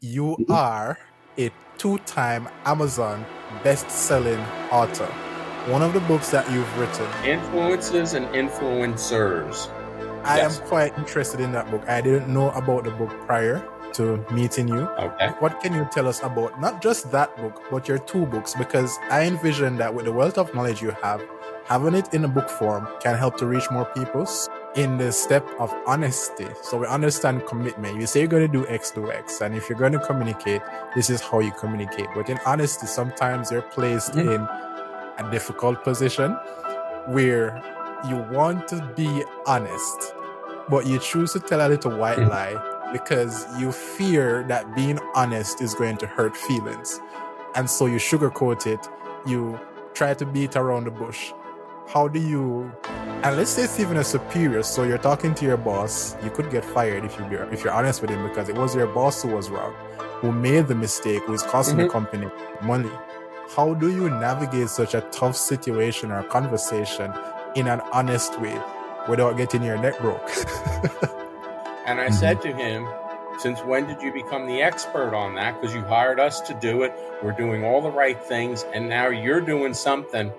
you are a two-time Amazon best-selling author. One of the books that you've written, Influences and Influencers. I Yes. am quite interested in that book. I didn't know about the book prior to meeting you. Okay. What can you tell us about not just that book, but your two books? Because I envision that with the wealth of knowledge you have, having it in a book form can help to reach more people in the step of honesty. So we understand commitment. You say you're going to do X, do X. And if you're going to communicate, this is how you communicate. But in honesty, sometimes you're placed Mhm. in a difficult position where you want to be honest, but you choose to tell a little white Mhm. lie because you fear that being honest is going to hurt feelings. And so you sugarcoat it, you try to beat around the bush. How do you and let's say it's even a superior, so you're talking to your boss, you could get fired if you if you're honest with him because it was your boss who was wrong, who made the mistake, who is costing the Mhm. company money. How do you navigate such a tough situation or conversation in an honest way without getting your neck broke? And I Mhm. said to him, Since when did you become the expert on that? Because you hired us to do it. We're doing all the right things. And now you're doing something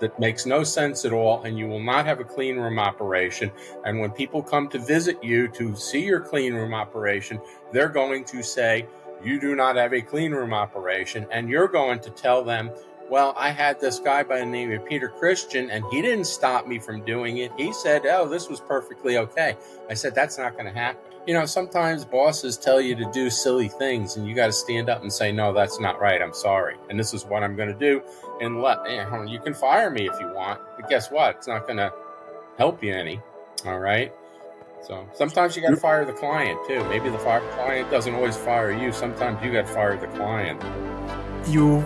that makes no sense at all. And you will not have a clean room operation. And when people come to visit you to see your clean room operation, they're going to say, You do not have a clean room operation. And you're going to tell them, well, I had this guy by the name of Peter Christian, and he didn't stop me from doing it. He said, Oh, this was perfectly okay. I said, That's not going to happen. You know, sometimes bosses tell you to do silly things, and you got to stand up and say, No, that's not right. I'm sorry. And this is what I'm going to do. And let you, can fire me if you want, but guess what? It's not going to help you any. All right. So sometimes you got to fire the client too. Maybe the fire, client doesn't always fire you. Sometimes you got to fire the client. you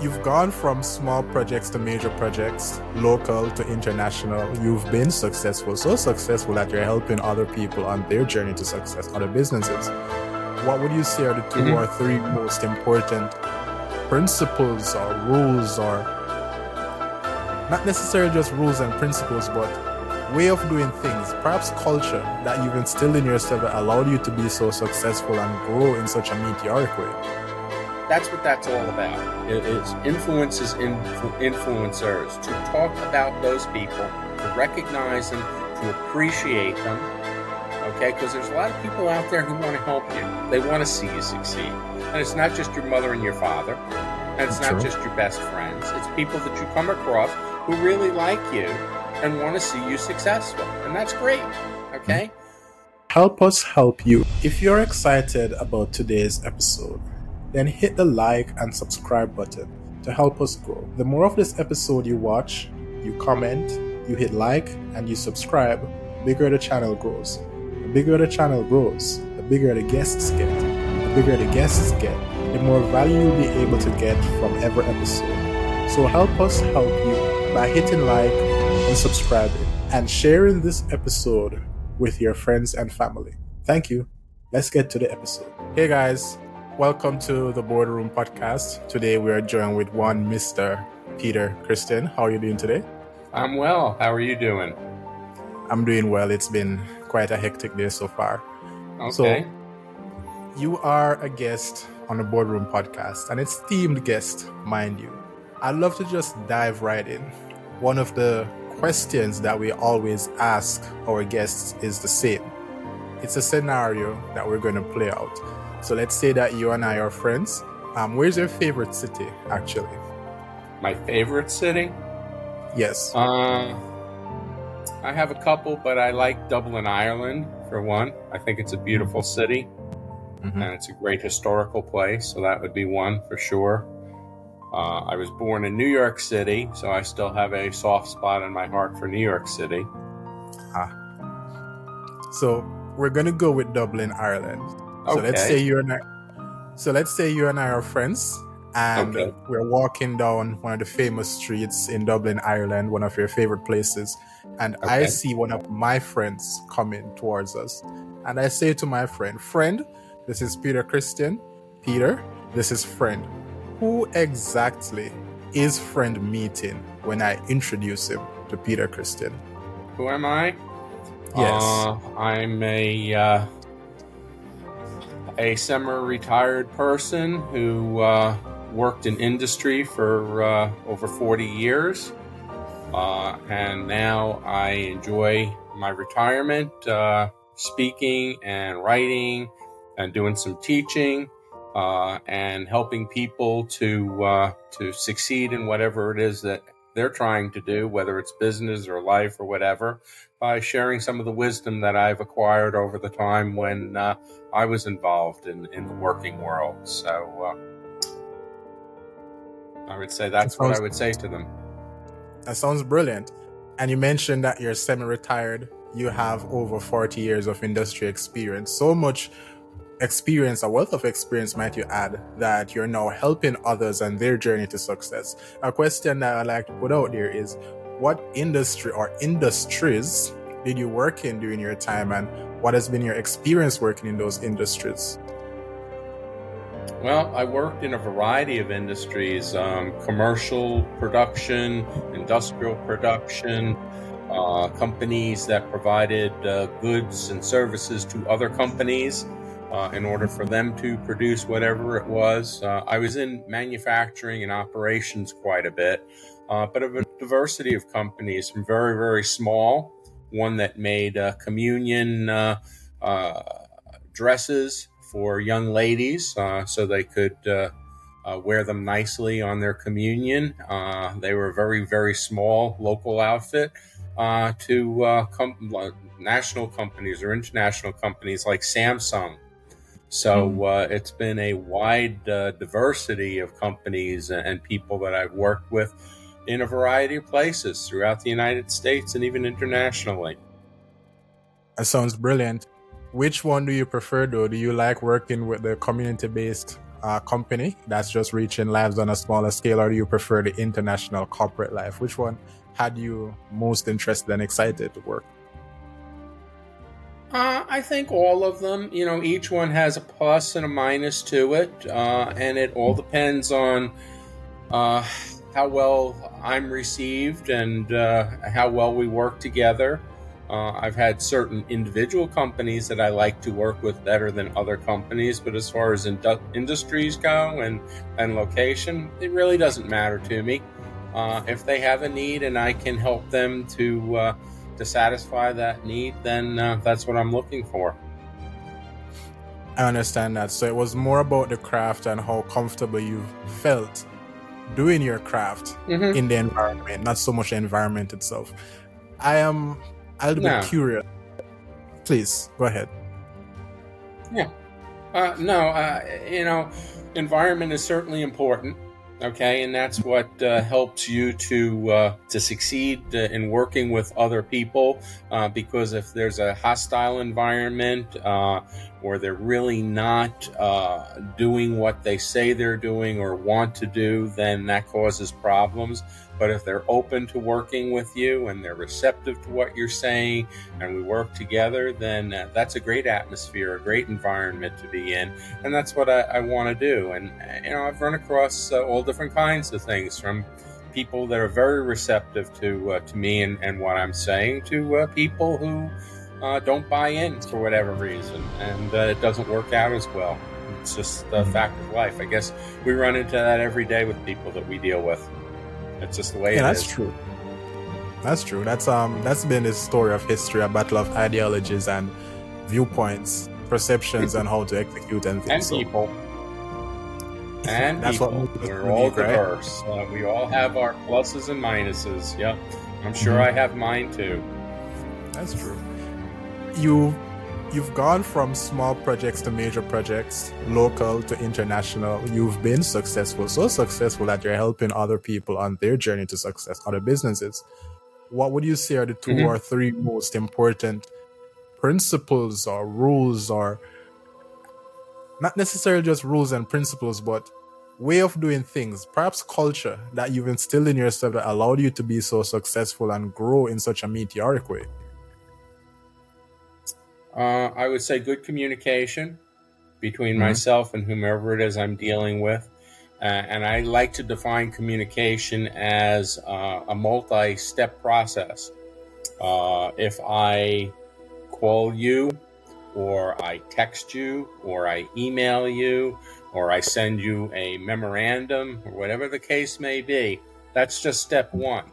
you've gone from small projects to major projects, local to international. You've been successful, so successful that you're helping other people on their journey to success, other businesses. What would you say are the 2 Mhm. or three most important principles or rules or not necessarily just rules and principles, but way of doing things, perhaps culture that you've instilled in yourself that allowed you to be so successful and grow in such a meteoric way? That's what that's all about. It is influences influ- influencers to talk about those people, to recognize them, to appreciate them. Okay, because there's a lot of people out there who want to help you. They want to see you succeed, and it's not just your mother and your father, and it's not True. just your best friends. It's people that you come across who really like you and want to see you successful, and that's great. Okay. help us help you. If you're excited about today's episode, then hit the like and subscribe button to help us grow. The more of this episode you watch, you comment, you hit like, and you subscribe, the bigger the channel grows. The bigger the channel grows, the bigger the guests get. The bigger the guests get, the more value you'll be able to get from every episode. So help us help you by hitting like and subscribing and sharing this episode with your friends and family. Thank you. Let's get to the episode. Hey guys, welcome to the Boardroom Podcast. Today we are joined with one Mr. Peter Christian. How are you doing today? I'm well. How are you doing? I'm doing well. It's been quite a hectic day so far. Okay. You are a guest on the Boardroom Podcast, and it's themed guest, mind you. I'd love to just dive right in. One of the questions that we always ask our guests is the same. It's a scenario that we're going to play out. So let's say that you and I are friends. Um, where's your favorite city, actually? My favorite city? Yes. Uh, I have a couple, but I like Dublin, Ireland for one. I think it's a beautiful city Mhm. and it's a great historical place, so that would be one for sure. Uh, I was born in New York City, so I still have a soft spot in my heart for New York City. Ah. So we're gonna go with Dublin, Ireland. Okay. So let's say you and I. So let's say you and I are friends, and Okay. we're walking down one of the famous streets in Dublin, Ireland, one of your favorite places, and I see one of my friends coming towards us, and I say to my friend, "Friend, this is Peter Christian. Peter, this is friend. Who exactly is friend meeting when I introduce him to Peter Christian?" Who am I? Yes. Uh, I'm a uh, a semi-retired person who uh, worked in industry for uh, over 40 years, uh, and now I enjoy my retirement, uh, speaking and writing, and doing some teaching. Uh, and helping people to uh, to succeed in whatever it is that they're trying to do, whether it's business or life or whatever, by sharing some of the wisdom that I've acquired over the time when uh, I was involved in, in the working world. So uh, I would say that's that sounds, what I would say to them. That sounds brilliant. And you mentioned that you're semi retired, you have over 40 years of industry experience. So much experience, a wealth of experience, might you add, that you're now helping others and their journey to success. A question that I'd like to put out there is what industry or industries did you work in during your time and what has been your experience working in those industries? Well, I worked in a variety of industries um, commercial production, industrial production, uh, companies that provided uh, goods and services to other companies uh, in order for them to produce whatever it was. Uh, I was in manufacturing and operations quite a bit, uh, but of a diversity of companies from very, very small, one that made uh, communion uh, uh, dresses for young ladies so they could. wear them nicely on their communion. they were a very, very small local outfit to com- national companies or international companies like Samsung, so uh, it's been a wide uh, diversity of companies and people that I've worked with in a variety of places throughout the United States and even internationally. That sounds brilliant. Which one do you prefer, though? Do you like working with the community based uh, company that's just reaching lives on a smaller scale, or do you prefer the international corporate life? Which one had you most interested and excited to work? Uh, I think all of them. You know, each one has a plus and a minus to it, uh, and it all depends on uh, how well I'm received and uh, how well we work together. Uh, I've had certain individual companies that I like to work with better than other companies, but as far as industries go and, and location, it really doesn't matter to me. Uh, if they have a need and I can help them to to satisfy that need, then uh, that's what I'm looking for. I understand that. So it was more about the craft and how comfortable you felt doing your craft mm-hmm. in the environment, not so much the environment itself. I am a little no. bit curious. Please go ahead. Yeah. Uh, no, uh, you know, environment is certainly important okay? And that's what uh, helps you to uh, to succeed uh, in working with other people uh, because if there's a hostile environment uh, or they're really not uh, doing what they say they're doing or want to do then that causes problems but if they're open to working with you and they're receptive to what you're saying and we work together, then uh, that's a great atmosphere, a great environment to be in. And that's what I, I want to do. And, you know, I've run across uh, all different kinds of things from people that are very receptive to, uh, to me and, and what I'm saying to uh, people who uh, don't buy in for whatever reason. And uh, it doesn't work out as well. It's just a fact of life. I guess we run into that every day with people that we deal with. It's just the way. Yeah, that's is. true. That's true. That's um that's been the story of history, a battle of ideologies and viewpoints, perceptions, and how to execute and things. And people. And that's people. what we're all diverse. Right? Uh, we all have our pluses and minuses. Yep, I'm sure mm-hmm. I have mine too. That's true. You you've gone from small projects to major projects, local to international. You've been successful, so successful that you're helping other people on their journey to success, other businesses. What would you say are the 2 mm-hmm. or three most important principles or rules or not necessarily just rules and principles, but way of doing things, perhaps culture that you've instilled in yourself that allowed you to be so successful and grow in such a meteoric way? Uh, I would say good communication between mm-hmm. myself and whomever it is I'm dealing with. Uh, and I like to define communication as uh, a multi step process. Uh, if I call you or I text you, or I email you, or I send you a memorandum, or whatever the case may be. That's just step one.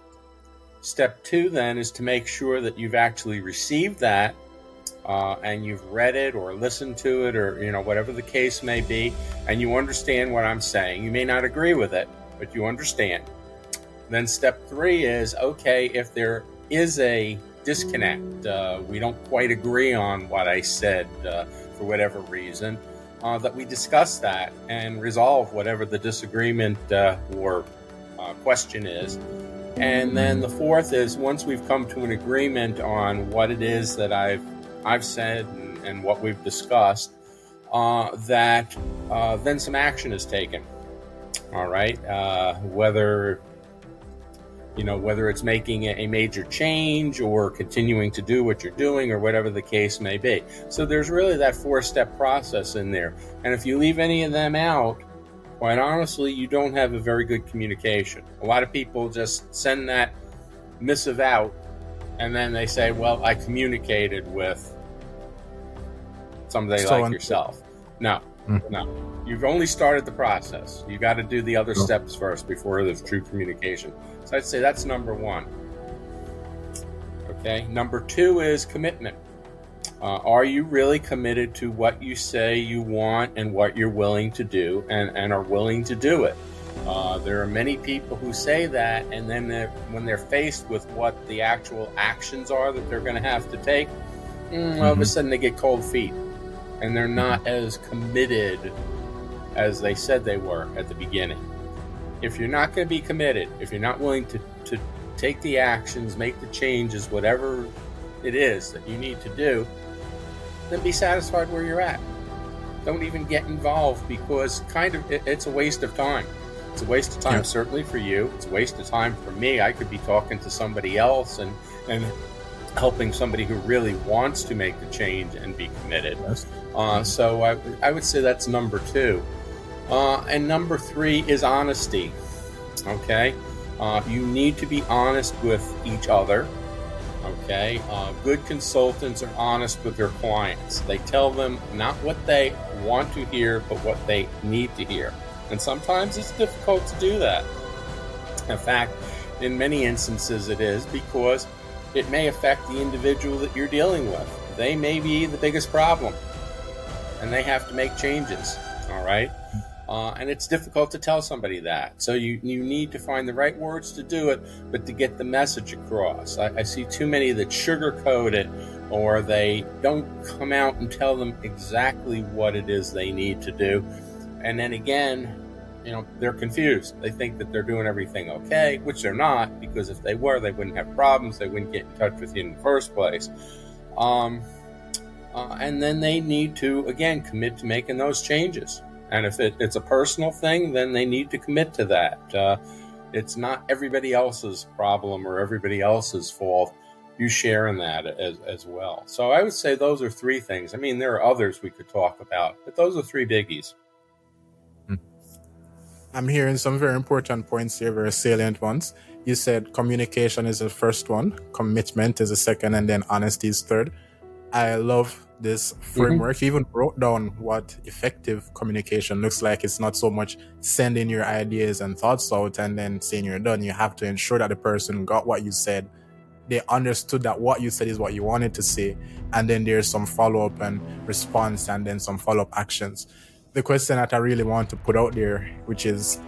Step two, then, is to make sure that you've actually received that uh, and you've read it or listened to it or, you know, whatever the case may be, and you understand what I'm saying. You may not agree with it, but you understand. Then step three is okay, if there is a disconnect, uh, we don't quite agree on what I said uh, for whatever reason, uh, that we discuss that and resolve whatever the disagreement uh, or uh, question is and then the fourth is once we've come to an agreement on what it is that I've I've said and, and what we've discussed, uh, that uh, then some action is taken. All right, uh, whether you know whether it's making a major change or continuing to do what you're doing or whatever the case may be. So there's really that four step process in there, and if you leave any of them out, quite honestly, you don't have a very good communication. A lot of people just send that missive out and then they say, Well, I communicated with somebody so like yourself. No, mm-hmm. no. You've only started the process. You got to do the other oh. steps first before there's true communication. So I'd say that's number one. Okay. Number two is commitment. Uh, are you really committed to what you say you want and what you're willing to do and, and are willing to do it? Uh, there are many people who say that, and then they're, when they're faced with what the actual actions are that they're going to have to take, mm, all of a mm-hmm. sudden they get cold feet and they're not as committed as they said they were at the beginning. If you're not going to be committed, if you're not willing to, to take the actions, make the changes, whatever it is that you need to do, then be satisfied where you're at. Don't even get involved because kind of it, it's a waste of time. It's a waste of time, yeah. certainly for you. It's a waste of time for me. I could be talking to somebody else and and helping somebody who really wants to make the change and be committed. Yes. Uh, so I, I would say that's number two. Uh, and number three is honesty. Okay, uh, you need to be honest with each other. Okay, uh, good consultants are honest with their clients. They tell them not what they want to hear, but what they need to hear. And sometimes it's difficult to do that. In fact, in many instances, it is because it may affect the individual that you're dealing with. They may be the biggest problem, and they have to make changes. All right. Uh, and it's difficult to tell somebody that. So you, you need to find the right words to do it, but to get the message across. I, I see too many that sugarcoat it or they don't come out and tell them exactly what it is they need to do. And then again, you know, they're confused. They think that they're doing everything okay, which they're not, because if they were, they wouldn't have problems. They wouldn't get in touch with you in the first place. Um, uh, and then they need to, again, commit to making those changes. And if it, it's a personal thing, then they need to commit to that. Uh, it's not everybody else's problem or everybody else's fault. You share in that as, as well. So I would say those are three things. I mean, there are others we could talk about, but those are three biggies. I'm hearing some very important points here, very salient ones. You said communication is the first one, commitment is the second, and then honesty is third. I love this framework mm-hmm. even wrote down what effective communication looks like. It's not so much sending your ideas and thoughts out and then saying you're done. You have to ensure that the person got what you said. They understood that what you said is what you wanted to say. And then there's some follow up and response and then some follow up actions. The question that I really want to put out there, which is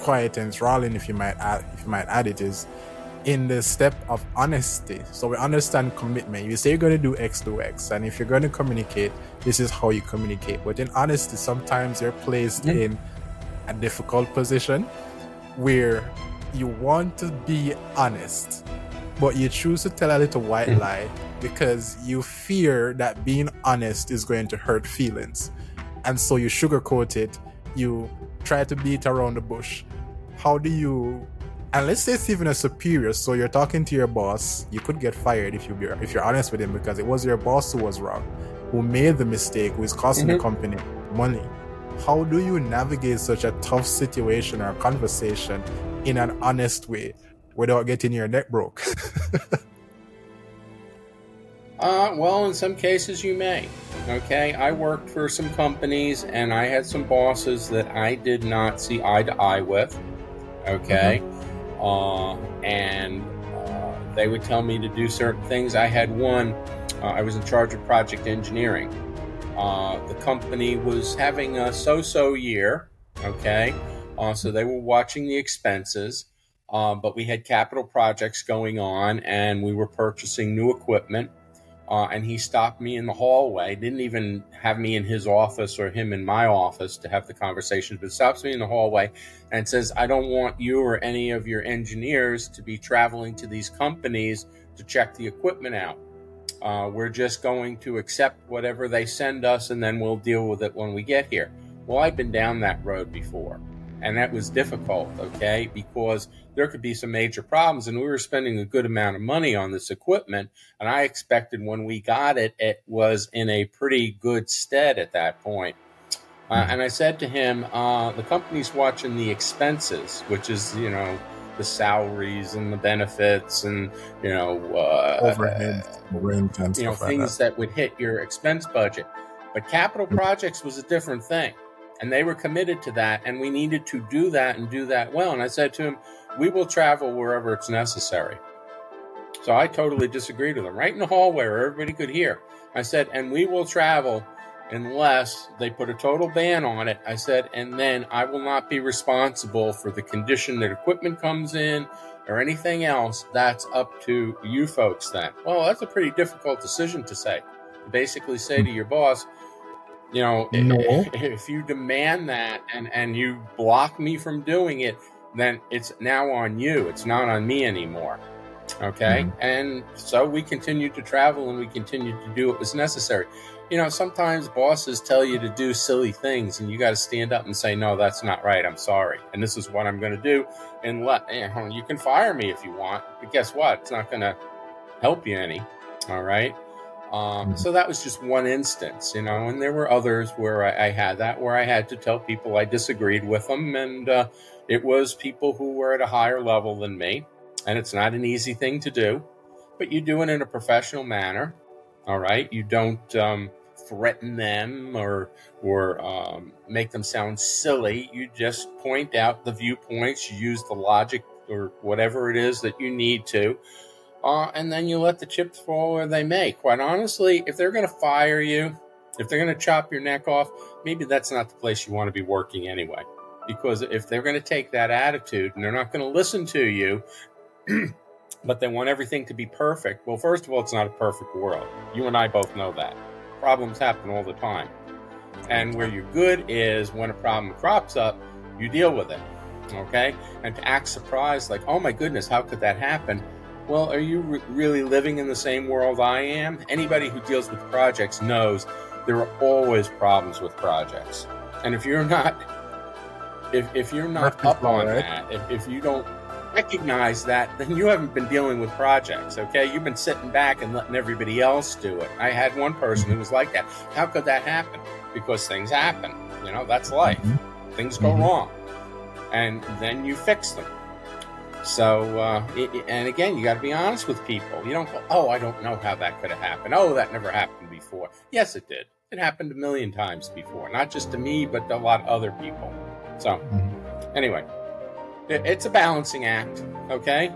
quite enthralling if you might add, if you might add it is in the step of honesty. So we understand commitment. You say you're going to do X, do X. And if you're going to communicate, this is how you communicate. But in honesty, sometimes you're placed mm-hmm. in a difficult position where you want to be honest, but you choose to tell a little white mm-hmm. lie because you fear that being honest is going to hurt feelings. And so you sugarcoat it, you try to beat around the bush. How do you and let's say it's even a superior so you're talking to your boss you could get fired if you be, if you're honest with him because it was your boss who was wrong who made the mistake who is costing mm-hmm. the company money how do you navigate such a tough situation or conversation in an honest way without getting your neck broke uh, well in some cases you may Okay, I worked for some companies and I had some bosses that I did not see eye to eye with. Okay, mm-hmm. uh, and uh, they would tell me to do certain things. I had one, uh, I was in charge of project engineering. Uh, the company was having a so so year. Okay, uh, so they were watching the expenses. Uh, but we had capital projects going on and we were purchasing new equipment uh, and he stopped me in the hallway. Didn't even have me in his office or him in my office to have the conversation, but stops me in the hallway and says, "I don't want you or any of your engineers to be traveling to these companies to check the equipment out. Uh, we're just going to accept whatever they send us, and then we'll deal with it when we get here." Well, I've been down that road before, and that was difficult. Okay, because there could be some major problems. And we were spending a good amount of money on this equipment. And I expected when we got it, it was in a pretty good stead at that point. Uh, hmm. and I said to him, uh, the company's watching the expenses, which is, you know, the salaries and the benefits and, you know, uh, overhead, rent, and you know, things that. that would hit your expense budget. But capital hmm. projects was a different thing. And they were committed to that. And we needed to do that and do that well. And I said to him, we will travel wherever it's necessary. So I totally disagreed with him, right in the hallway where everybody could hear. I said, and we will travel unless they put a total ban on it. I said, and then I will not be responsible for the condition that equipment comes in or anything else. That's up to you folks then. Well, that's a pretty difficult decision to say. Basically, say to your boss, you know, no. if you demand that and, and you block me from doing it, then it's now on you. It's not on me anymore. Okay. Mm-hmm. And so we continued to travel and we continued to do what was necessary. You know, sometimes bosses tell you to do silly things and you got to stand up and say, no, that's not right. I'm sorry. And this is what I'm going to do. And let, you, you can fire me if you want, but guess what? It's not going to help you any. All right. Um, mm-hmm. so that was just one instance, you know, and there were others where I, I, had that, where I had to tell people I disagreed with them. And, uh, it was people who were at a higher level than me, and it's not an easy thing to do, but you do it in a professional manner. All right, you don't um, threaten them or or um, make them sound silly. You just point out the viewpoints. You use the logic or whatever it is that you need to. Uh, and then you let the chips fall where they may. Quite honestly, if they're going to fire you, if they're going to chop your neck off, maybe that's not the place you want to be working anyway because if they're going to take that attitude and they're not going to listen to you, but they want everything to be perfect, well, first of all, it's not a perfect world. You and I both know that. Problems happen all the time. And where you're good is when a problem crops up, you deal with it. Okay? And to act surprised, like, oh my goodness, how could that happen? Well, are you re- really living in the same world I am? Anybody who deals with projects knows there are always problems with projects. And if you're not if, if you're not up on right? that, if, if you don't recognize that, then you haven't been dealing with projects, okay? You've been sitting back and letting everybody else do it. I had one person who was like that. How could that happen? Because things happen. You know, that's life. Mm-hmm. Things go mm-hmm. wrong. And then you fix them. So, uh, it, and again, you got to be honest with people. You don't go, oh, I don't know how that could have happened. Oh, that never happened before. Yes, it did. It happened a million times before. Not just to me, but to a lot of other people. So, mm-hmm. anyway, it, it's a balancing act, okay?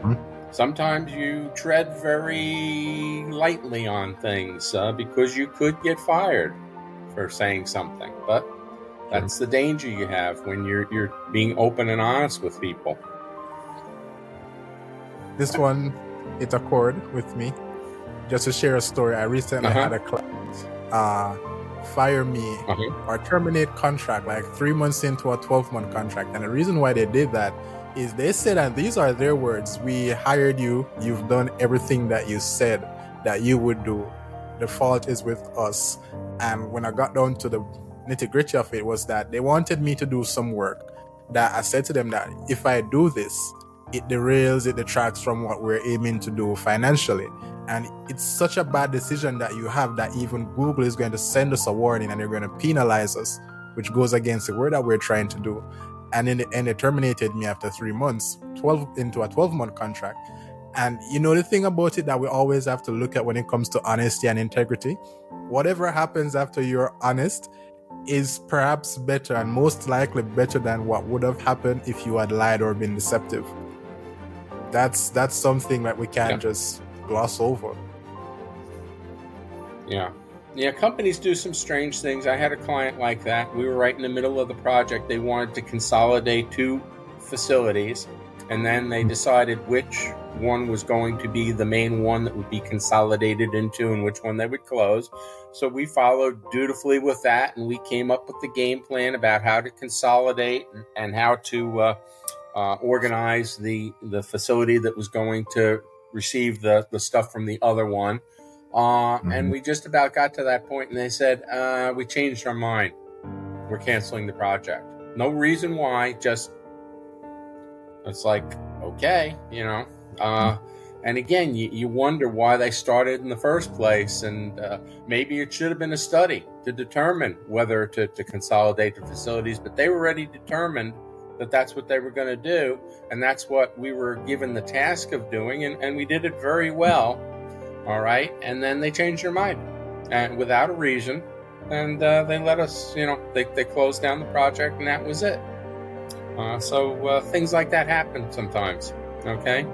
Mm-hmm. Sometimes you tread very lightly on things uh, because you could get fired for saying something, but that's the danger you have when you're you're being open and honest with people. This one, it occurred with me. Just to share a story, I recently uh-huh. had a client. Uh, fire me uh-huh. or terminate contract like three months into a 12 month contract. And the reason why they did that is they said, and these are their words we hired you, you've done everything that you said that you would do. The fault is with us. And when I got down to the nitty gritty of it, was that they wanted me to do some work that I said to them that if I do this, it derails, it detracts from what we're aiming to do financially. And it's such a bad decision that you have that even Google is going to send us a warning and they're going to penalize us, which goes against the word that we're trying to do. And in the end, they terminated me after three months, 12 into a 12 month contract. And you know, the thing about it that we always have to look at when it comes to honesty and integrity, whatever happens after you're honest is perhaps better and most likely better than what would have happened if you had lied or been deceptive. That's that's something that we can't yeah. just gloss over. Yeah. Yeah, companies do some strange things. I had a client like that. We were right in the middle of the project. They wanted to consolidate two facilities, and then they decided which one was going to be the main one that would be consolidated into and which one they would close. So we followed dutifully with that, and we came up with the game plan about how to consolidate and how to uh, uh, organize the the facility that was going to receive the the stuff from the other one. Uh, mm-hmm. And we just about got to that point, and they said, uh, We changed our mind. We're canceling the project. No reason why, just it's like, okay, you know. Uh, and again, you, you wonder why they started in the first place, and uh, maybe it should have been a study to determine whether to, to consolidate the facilities, but they were already determined that that's what they were going to do, and that's what we were given the task of doing, and, and we did it very well. All right, and then they changed their mind, and without a reason, and uh, they let us, you know, they, they closed down the project, and that was it. Uh, so uh, things like that happen sometimes. Okay.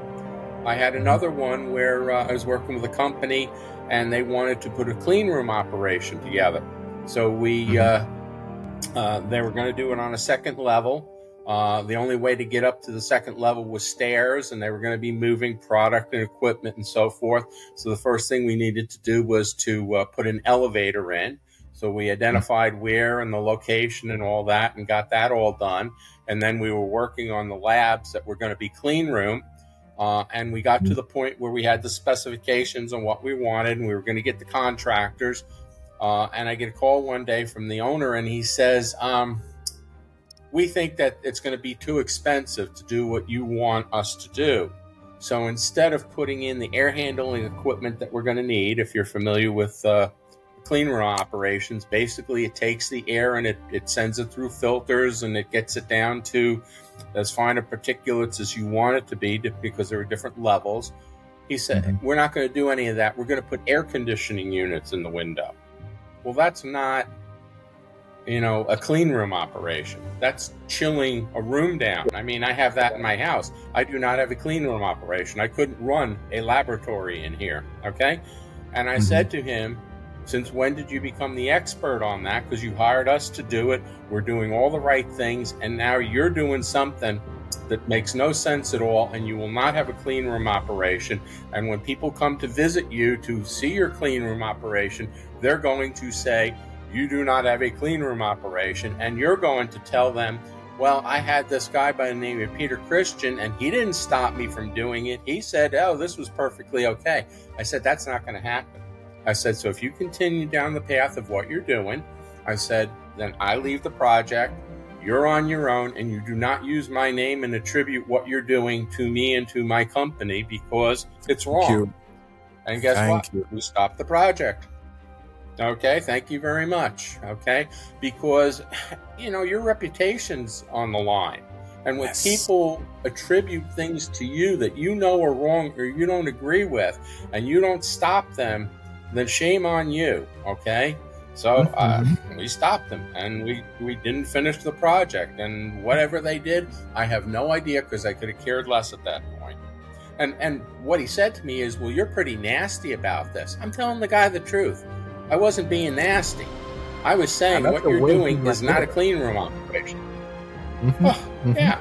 I had another one where uh, I was working with a company and they wanted to put a clean room operation together. So we, mm-hmm. uh, uh, they were going to do it on a second level. Uh, the only way to get up to the second level was stairs, and they were going to be moving product and equipment and so forth. So the first thing we needed to do was to uh, put an elevator in. So we identified where and the location and all that, and got that all done. And then we were working on the labs that were going to be clean room uh, and we got to the point where we had the specifications on what we wanted, and we were going to get the contractors. Uh, and I get a call one day from the owner, and he says, um, "We think that it's going to be too expensive to do what you want us to do. So instead of putting in the air handling equipment that we're going to need, if you're familiar with uh, clean room operations, basically it takes the air and it, it sends it through filters and it gets it down to as fine a particulates as you want it to be because there are different levels. He said, mm-hmm. We're not going to do any of that. We're going to put air conditioning units in the window. Well, that's not, you know, a clean room operation. That's chilling a room down. I mean, I have that in my house. I do not have a clean room operation. I couldn't run a laboratory in here. Okay. And I mm-hmm. said to him, since when did you become the expert on that? Because you hired us to do it. We're doing all the right things, and now you're doing something that makes no sense at all, and you will not have a clean room operation. And when people come to visit you to see your clean room operation, they're going to say, You do not have a clean room operation. And you're going to tell them, Well, I had this guy by the name of Peter Christian, and he didn't stop me from doing it. He said, Oh, this was perfectly okay. I said, That's not going to happen. I said, so if you continue down the path of what you're doing, I said, then I leave the project. You're on your own, and you do not use my name and attribute what you're doing to me and to my company because it's wrong. And guess thank what? You. We stopped the project. Okay, thank you very much. Okay, because you know your reputation's on the line. And when yes. people attribute things to you that you know are wrong or you don't agree with, and you don't stop them, then shame on you. Okay. So uh, mm-hmm. we stopped them and we, we didn't finish the project. And whatever they did, I have no idea because I could have cared less at that point. And, and what he said to me is, Well, you're pretty nasty about this. I'm telling the guy the truth. I wasn't being nasty. I was saying what you're doing is not a clean room operation. Mm-hmm. Oh, mm-hmm. Yeah.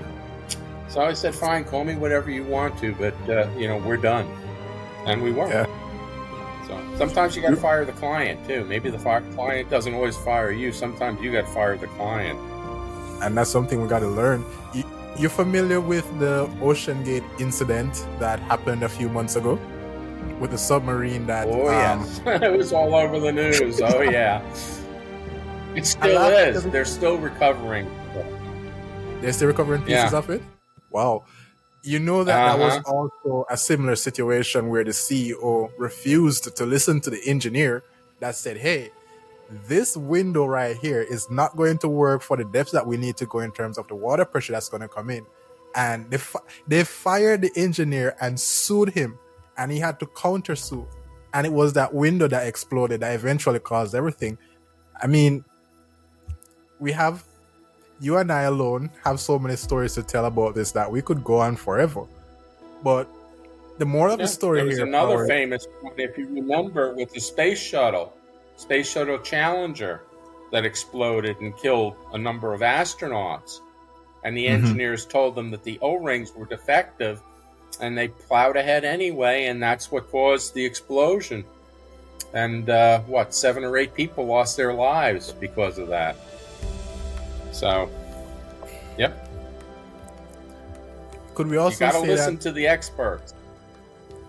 So I said, Fine, call me whatever you want to, but, uh, you know, we're done. And we weren't. Yeah. So sometimes you got to fire the client too. Maybe the fire, client doesn't always fire you. Sometimes you got to fire the client. And that's something we got to learn. You, you're familiar with the OceanGate incident that happened a few months ago with a submarine that. Oh um, yeah, it was all over the news. oh yeah, it still is. They're still recovering. They're still recovering pieces yeah. of it. Wow. You know that uh-huh. that was uh-huh. also a similar situation where the CEO refused to listen to the engineer that said, "Hey, this window right here is not going to work for the depth that we need to go in terms of the water pressure that's going to come in." and they fi- they fired the engineer and sued him, and he had to countersue, and it was that window that exploded that eventually caused everything. I mean, we have you and I alone have so many stories to tell about this that we could go on forever. But the moral of the story there was here, another Howard- famous one, if you remember, with the space shuttle, space shuttle Challenger, that exploded and killed a number of astronauts. And the Mhm. engineers told them that the O rings were defective, and they plowed ahead anyway, and that's what caused the explosion. And uh, what, seven or eight people lost their lives because of that. So, yep, could we you also got to say listen that to the experts.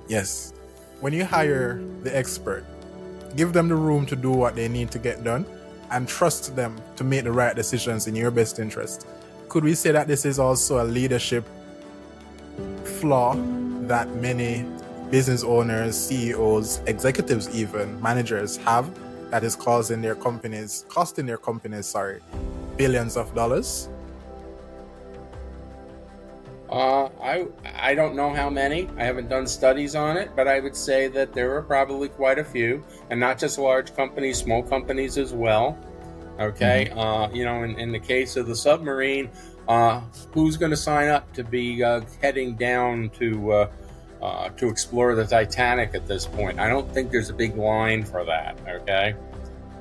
yes, when you hire the expert, give them the room to do what they need to get done, and trust them to make the right decisions in your best interest. Could we say that this is also a leadership flaw that many business owners, CEOs, executives, even managers have that is causing their companies, costing their companies, sorry, billions of dollars? Uh, I I don't know how many. I haven't done studies on it, but I would say that there are probably quite a few, and not just large companies, small companies as well. Okay, uh, you know, in, in the case of the submarine, uh, who's going to sign up to be uh, heading down to uh, uh, to explore the Titanic at this point? I don't think there's a big line for that. Okay,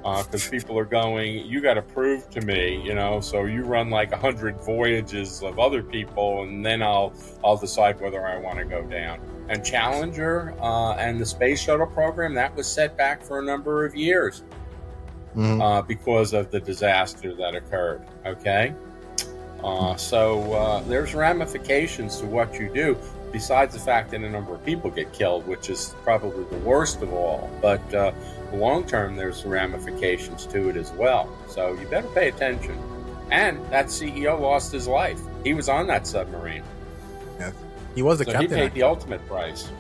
because people are going, you got to prove to me, you know. So you run like a hundred voyages of other people, and then I'll I'll decide whether I want to go down. And Challenger uh, and the space shuttle program that was set back for a number of years Mhm. uh, because of the disaster that occurred. Okay, uh, so uh, there's ramifications to what you do. Besides the fact that a number of people get killed, which is probably the worst of all, but uh, long term there's ramifications to it as well. So you better pay attention. And that CEO lost his life. He was on that submarine, He was the so he captain, paid the ultimate price.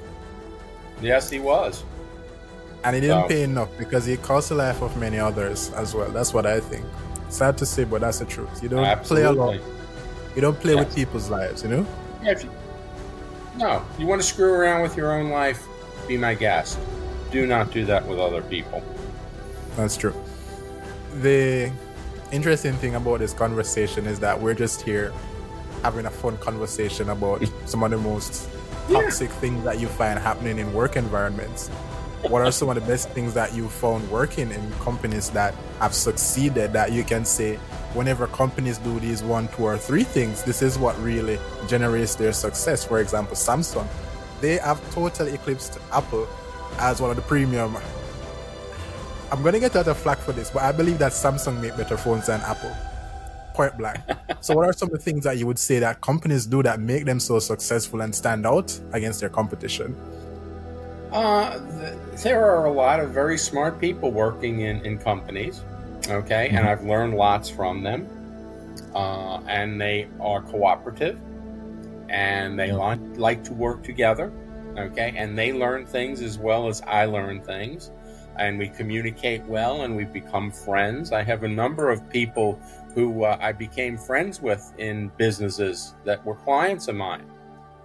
Yes, he was. and he didn't so- pay enough because he cost the life of many others as well. That's what I think. Sad to say, but that's the truth. You don't play along. Absolutely. You don't play with people's lives, you know? Yeah, if you, no, you want to screw around with your own life, be my guest. Do not do that with other people. That's true. The interesting thing about this conversation is that we're just here having a fun conversation about some of the most toxic things that you find happening in work environments. What are some of the best things that you found working in companies that have succeeded that you can say, whenever companies do these one, two, or three things, this is what really generates their success? For example, Samsung, they have totally eclipsed Apple as one of the premium I'm gonna get a lot of flack for this, but I believe that Samsung make better phones than Apple. Point blank. so, what are some of the things that you would say that companies do that make them so successful and stand out against their competition? Uh, th- there are a lot of very smart people working in, in companies, okay, and Mhm. I've learned lots from them. Uh, and they are cooperative and they like, like to work together, okay, and they learn things as well as I learn things. And we communicate well and we become friends. I have a number of people who uh, I became friends with in businesses that were clients of mine.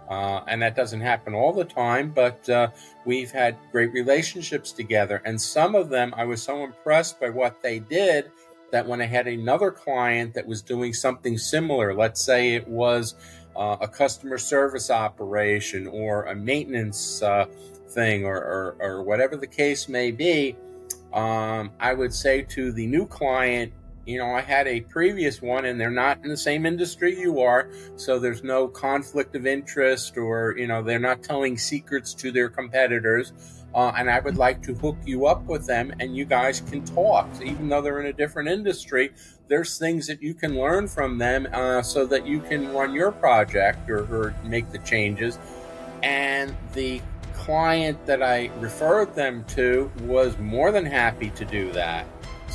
Uh, and that doesn't happen all the time, but uh, we've had great relationships together. And some of them, I was so impressed by what they did that when I had another client that was doing something similar, let's say it was uh, a customer service operation or a maintenance uh, thing or, or, or whatever the case may be, um, I would say to the new client, you know, I had a previous one and they're not in the same industry you are. So there's no conflict of interest or, you know, they're not telling secrets to their competitors. Uh, and I would like to hook you up with them and you guys can talk. Even though they're in a different industry, there's things that you can learn from them uh, so that you can run your project or, or make the changes. And the client that I referred them to was more than happy to do that.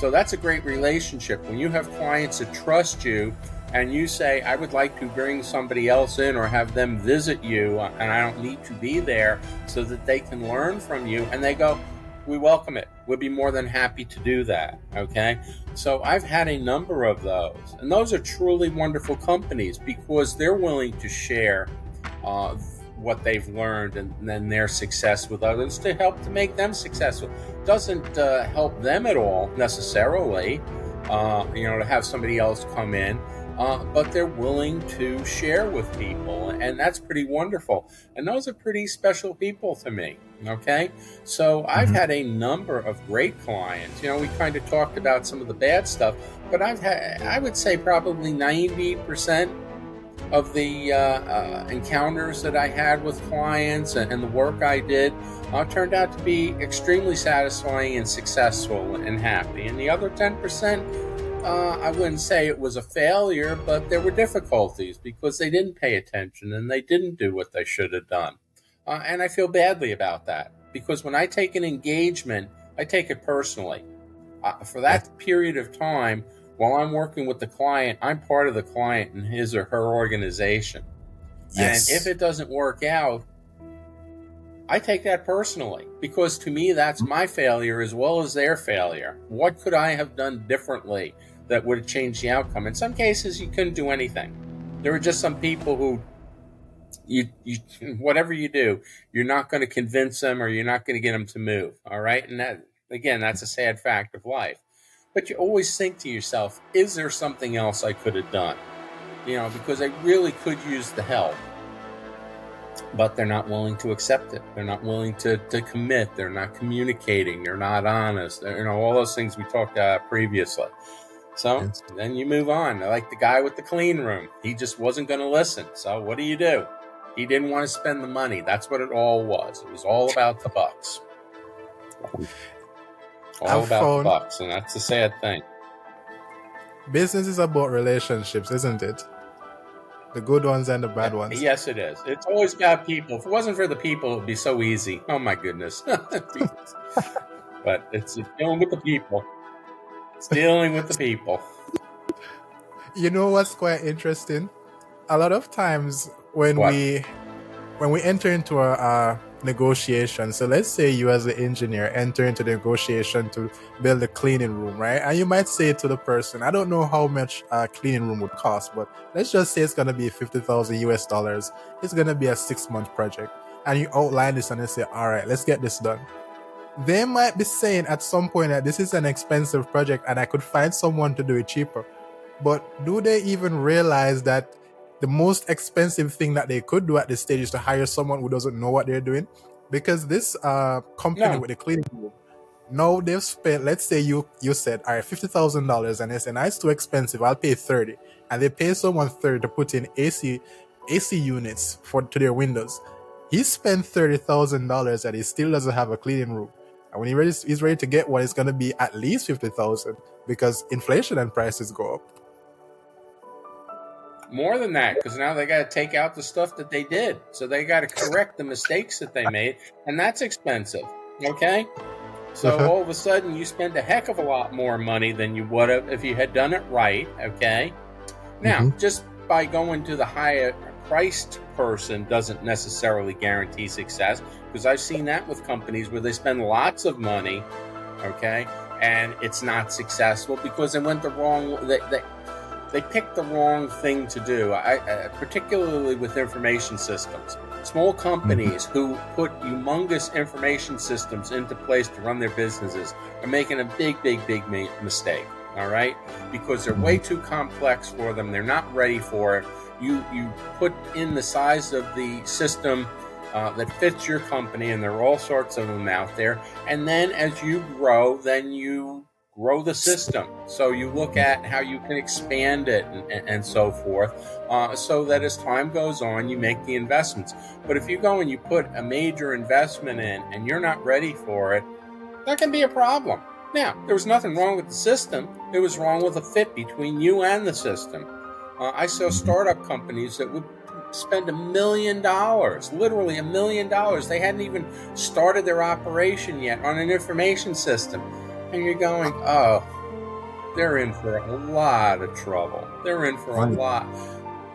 So that's a great relationship. When you have clients that trust you and you say, I would like to bring somebody else in or have them visit you, and I don't need to be there so that they can learn from you, and they go, we welcome it. We'd be more than happy to do that. Okay. So I've had a number of those, and those are truly wonderful companies because they're willing to share uh, what they've learned and then their success with others to help to make them successful. Doesn't uh, help them at all necessarily, uh, you know, to have somebody else come in uh, but they're willing to share with people, and that's pretty wonderful. And those are pretty special people to me. Okay, so I've mm-hmm. had a number of great clients. You know, we kind of talked about some of the bad stuff, but I've had, I would say, probably ninety percent of the uh, uh, encounters that I had with clients and, and the work I did uh, turned out to be extremely satisfying and successful and happy. And the other 10%, uh, I wouldn't say it was a failure, but there were difficulties because they didn't pay attention and they didn't do what they should have done. Uh, and I feel badly about that because when I take an engagement, I take it personally. Uh, for that period of time, while I'm working with the client, I'm part of the client and his or her organization. Yes. And if it doesn't work out, I take that personally because to me, that's mm. my failure as well as their failure. What could I have done differently that would have changed the outcome? In some cases, you couldn't do anything. There were just some people who, you, you whatever you do, you're not going to convince them or you're not going to get them to move. All right. And that, again, that's a sad fact of life. But you always think to yourself, is there something else I could have done? You know, because I really could use the help but they're not willing to accept it. They're not willing to, to commit. They're not communicating. They're not honest. They're, you know, all those things we talked about previously. So yes. then you move on. Like the guy with the clean room, he just wasn't going to listen. So what do you do? He didn't want to spend the money. That's what it all was. It was all about the bucks. All I've about the bucks, and that's the sad thing. Business is about relationships, isn't it? The good ones and the bad ones. Yes, it is. It's always about people. If it wasn't for the people, it'd be so easy. Oh my goodness. but it's, it's dealing with the people. It's dealing with the people. You know what's quite interesting? A lot of times when what? we when we enter into a, a negotiation. So let's say you as an engineer enter into the negotiation to build a cleaning room, right? And you might say to the person, I don't know how much a cleaning room would cost, but let's just say it's going to be 50,000 US dollars. It's going to be a six month project. And you outline this and you say, all right, let's get this done. They might be saying at some point that this is an expensive project and I could find someone to do it cheaper. But do they even realize that the most expensive thing that they could do at this stage is to hire someone who doesn't know what they're doing. Because this uh, company with the cleaning room, now they've spent, let's say you you said, all right, fifty thousand dollars, and they say, "No, it's too expensive. I'll pay 30 and they pay someone thirty to put in AC AC units for to their windows. He spent thirty thousand dollars, and he still doesn't have a cleaning room. And when he ready, he's ready to get one, it's going to be at least fifty thousand because inflation and prices go up more than that because now they got to take out the stuff that they did. So they got to correct the mistakes that they made, and that's expensive. Okay. So uh-huh. all of a sudden, you spend a heck of a lot more money than you would have if you had done it right. Okay. Now, mm-hmm. just by going to the higher priced person doesn't necessarily guarantee success because I've seen that with companies where they spend lots of money, okay, and it's not successful because they went the wrong. They, they, they picked the wrong thing to do, I, uh, particularly with information systems. Small companies mm-hmm. who put humongous information systems into place to run their businesses are making a big, big, big mistake. All right, because they're way mm-hmm. too complex for them. They're not ready for it. You you put in the size of the system uh, that fits your company, and there are all sorts of them out there. And then as you grow, then you grow the system. So you look at how you can expand it and, and so forth, uh, so that as time goes on, you make the investments. But if you go and you put a major investment in and you're not ready for it, that can be a problem. Now, there was nothing wrong with the system. It was wrong with the fit between you and the system. Uh, I saw startup companies that would spend a million dollars, literally a million dollars. They hadn't even started their operation yet on an information system and you're going, oh, they're in for a lot of trouble. They're in for a lot.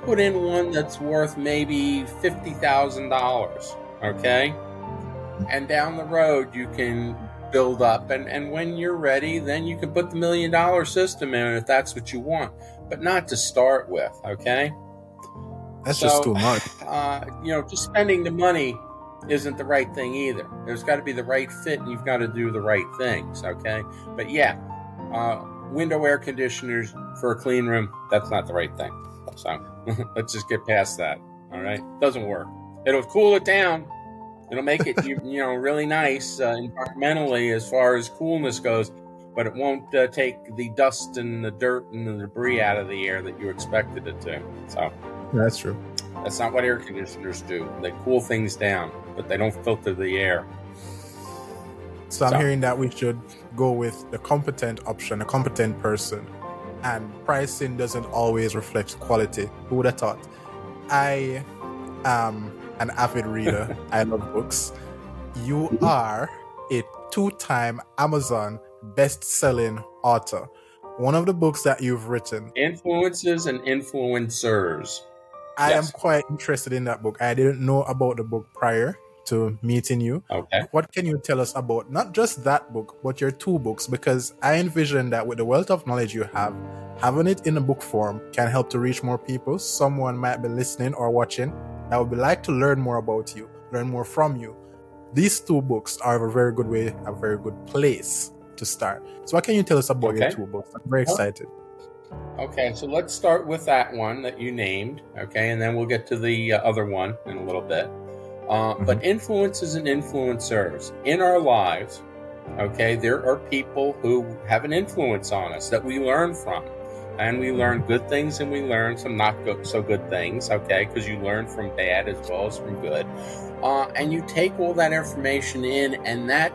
Put in one that's worth maybe $50,000, okay? And down the road, you can build up. And, and when you're ready, then you can put the million dollar system in if that's what you want, but not to start with, okay? That's so, just too much. Uh, you know, just spending the money isn't the right thing either. There's got to be the right fit, and you've got to do the right things. Okay, but yeah, uh, window air conditioners for a clean room, that's not the right thing. So let's just get past that. All right, doesn't work. It'll cool it down. It'll make it you, you know really nice uh, environmentally as far as coolness goes, but it won't uh, take the dust and the dirt and the debris out of the air that you expected it to. So that's true. That's not what air conditioners do. They cool things down, but they don't filter the air. So I'm so. hearing that we should go with the competent option, a competent person. And pricing doesn't always reflect quality. Who would have thought? I am an avid reader. I love books. You are a two time Amazon best selling author. One of the books that you've written Influences and Influencers. I yes. am quite interested in that book. I didn't know about the book prior to meeting you. Okay. What can you tell us about not just that book, but your two books? Because I envision that with the wealth of knowledge you have, having it in a book form can help to reach more people. Someone might be listening or watching that would be like to learn more about you, learn more from you. These two books are a very good way, a very good place to start. So, what can you tell us about okay. your two books? I'm very excited. Okay, so let's start with that one that you named, okay, and then we'll get to the uh, other one in a little bit. Uh, mm-hmm. But influences and influencers in our lives, okay, there are people who have an influence on us that we learn from. And we learn good things and we learn some not so good things, okay, because you learn from bad as well as from good. Uh, and you take all that information in, and that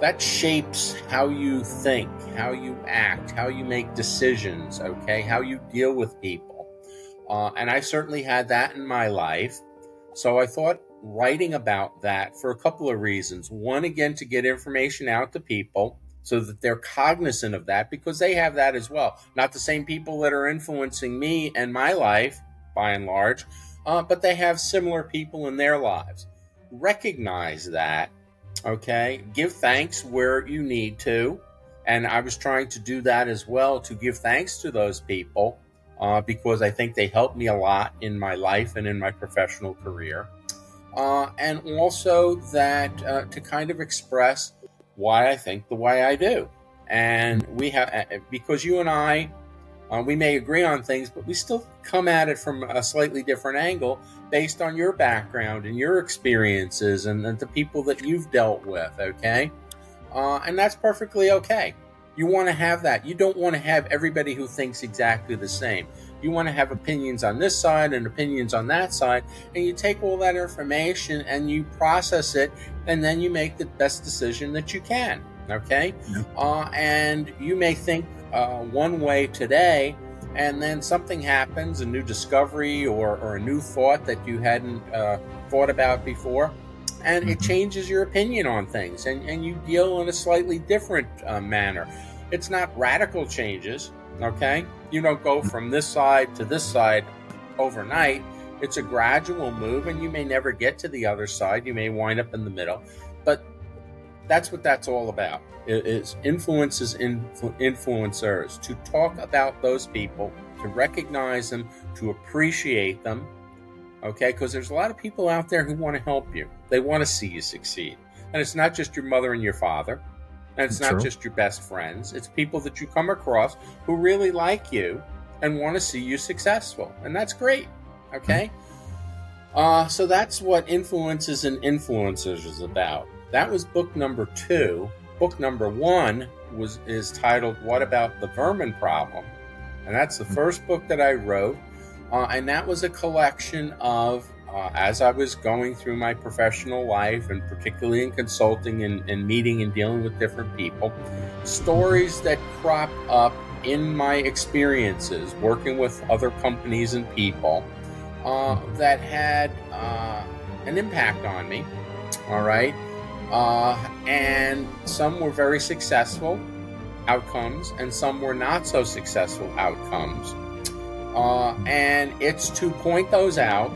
that shapes how you think, how you act, how you make decisions, okay, how you deal with people. Uh, and I certainly had that in my life. So I thought writing about that for a couple of reasons. One, again, to get information out to people so that they're cognizant of that because they have that as well. Not the same people that are influencing me and my life, by and large, uh, but they have similar people in their lives. Recognize that Okay. Give thanks where you need to. And I was trying to do that as well to give thanks to those people uh, because I think they helped me a lot in my life and in my professional career. Uh, and also that uh, to kind of express why I think the way I do. And we have, uh, because you and I uh, we may agree on things, but we still come at it from a slightly different angle based on your background and your experiences and, and the people that you've dealt with, okay? Uh, and that's perfectly okay. You want to have that. You don't want to have everybody who thinks exactly the same. You want to have opinions on this side and opinions on that side, and you take all that information and you process it, and then you make the best decision that you can. Okay, yeah. uh, and you may think uh, one way today, and then something happens, a new discovery or, or a new thought that you hadn't uh, thought about before, and mm-hmm. it changes your opinion on things, and, and you deal in a slightly different uh, manner. It's not radical changes, okay? You don't go from this side to this side overnight. It's a gradual move, and you may never get to the other side. You may wind up in the middle, but that's what that's all about. Is influences influ- influencers to talk about those people to recognize them to appreciate them okay? Because there's a lot of people out there who want to help you. They want to see you succeed. And it's not just your mother and your father and it's True. not just your best friends it's people that you come across who really like you and want to see you successful and that's great okay mm-hmm. uh, so that's what influences and influencers is about that was book number two. Book number one was is titled "What About the Vermin Problem," and that's the first book that I wrote. Uh, and that was a collection of, uh, as I was going through my professional life, and particularly in consulting and, and meeting and dealing with different people, stories that crop up in my experiences working with other companies and people uh, that had uh, an impact on me. All right. Uh, and some were very successful outcomes, and some were not so successful outcomes. Uh, and it's to point those out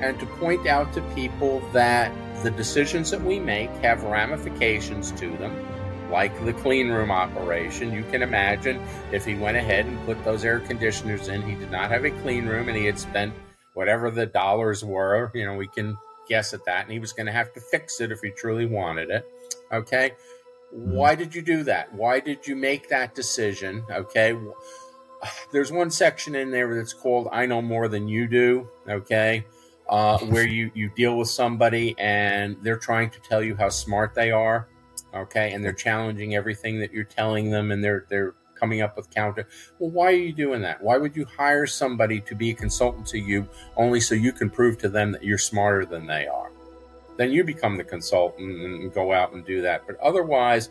and to point out to people that the decisions that we make have ramifications to them. like the clean room operation. You can imagine if he went ahead and put those air conditioners in, he did not have a clean room and he had spent whatever the dollars were. You know, we can guess at that. And he was going to have to fix it if he truly wanted it. Okay. Why did you do that? Why did you make that decision? Okay. There's one section in there that's called I Know More Than You Do. Okay. Uh, where you, you deal with somebody and they're trying to tell you how smart they are. Okay. And they're challenging everything that you're telling them and they're, they're coming up with counter. Well, why are you doing that? Why would you hire somebody to be a consultant to you only so you can prove to them that you're smarter than they are? Then you become the consultant and go out and do that. But otherwise,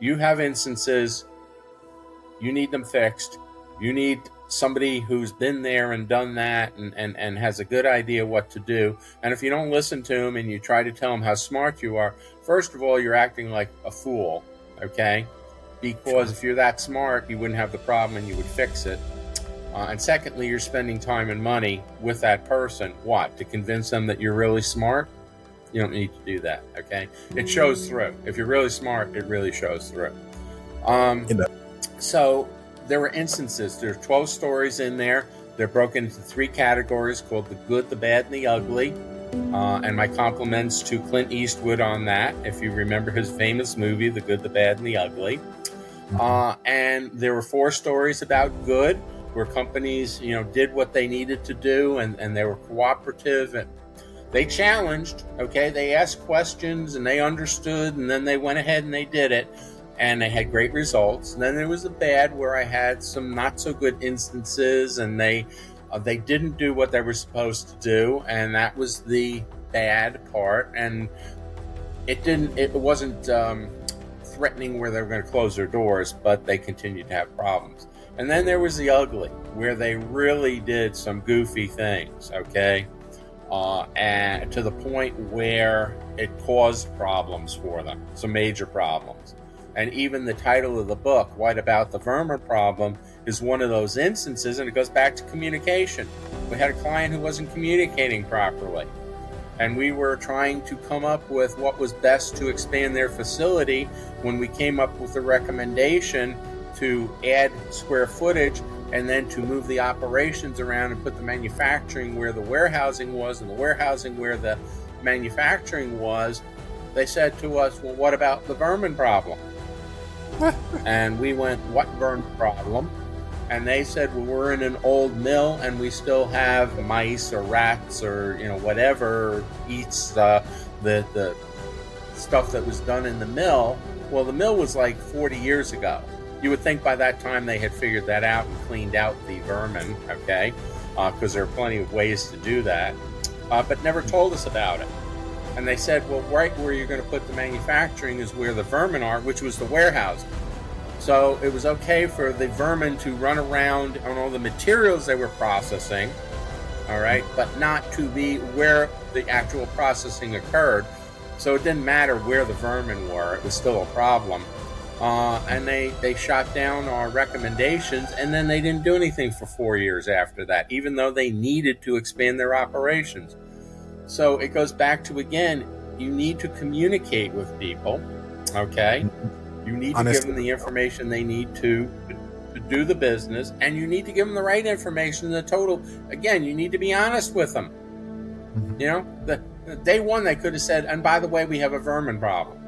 you have instances, you need them fixed. You need somebody who's been there and done that and, and, and has a good idea what to do. And if you don't listen to them and you try to tell them how smart you are, first of all, you're acting like a fool, okay? because if you're that smart, you wouldn't have the problem and you would fix it. Uh, and secondly, you're spending time and money with that person. What? To convince them that you're really smart? You don't need to do that. Okay. It shows through. If you're really smart, it really shows through. Um, so there were instances. There's 12 stories in there. They're broken into three categories called the good, the bad, and the ugly. Uh, and my compliments to Clint Eastwood on that. If you remember his famous movie, The Good, the Bad, and the Ugly. Uh, and there were four stories about good, where companies, you know, did what they needed to do, and, and they were cooperative and they challenged. Okay, they asked questions and they understood, and then they went ahead and they did it, and they had great results. And then there was the bad, where I had some not so good instances, and they uh, they didn't do what they were supposed to do, and that was the bad part. And it didn't. It wasn't. Um, threatening where they were going to close their doors, but they continued to have problems. And then there was the ugly, where they really did some goofy things, okay? Uh, and to the point where it caused problems for them, some major problems. And even the title of the book, What About the Vermin Problem, is one of those instances, and it goes back to communication. We had a client who wasn't communicating properly and we were trying to come up with what was best to expand their facility when we came up with the recommendation to add square footage and then to move the operations around and put the manufacturing where the warehousing was and the warehousing where the manufacturing was they said to us well what about the vermin problem and we went what vermin problem and they said, "Well, we're in an old mill, and we still have mice or rats or you know whatever eats the the, the stuff that was done in the mill." Well, the mill was like 40 years ago. You would think by that time they had figured that out and cleaned out the vermin, okay? Because uh, there are plenty of ways to do that, uh, but never told us about it. And they said, well, right where you're going to put the manufacturing is where the vermin are, which was the warehouse. So it was okay for the vermin to run around on all the materials they were processing, all right, but not to be where the actual processing occurred. So it didn't matter where the vermin were, it was still a problem. Uh, and they, they shot down our recommendations, and then they didn't do anything for four years after that, even though they needed to expand their operations. So it goes back to again, you need to communicate with people, okay? You need to give them the information they need to, to do the business, and you need to give them the right information. The total, again, you need to be honest with them. Mm-hmm. You know, the, the day one they could have said, "And by the way, we have a vermin problem."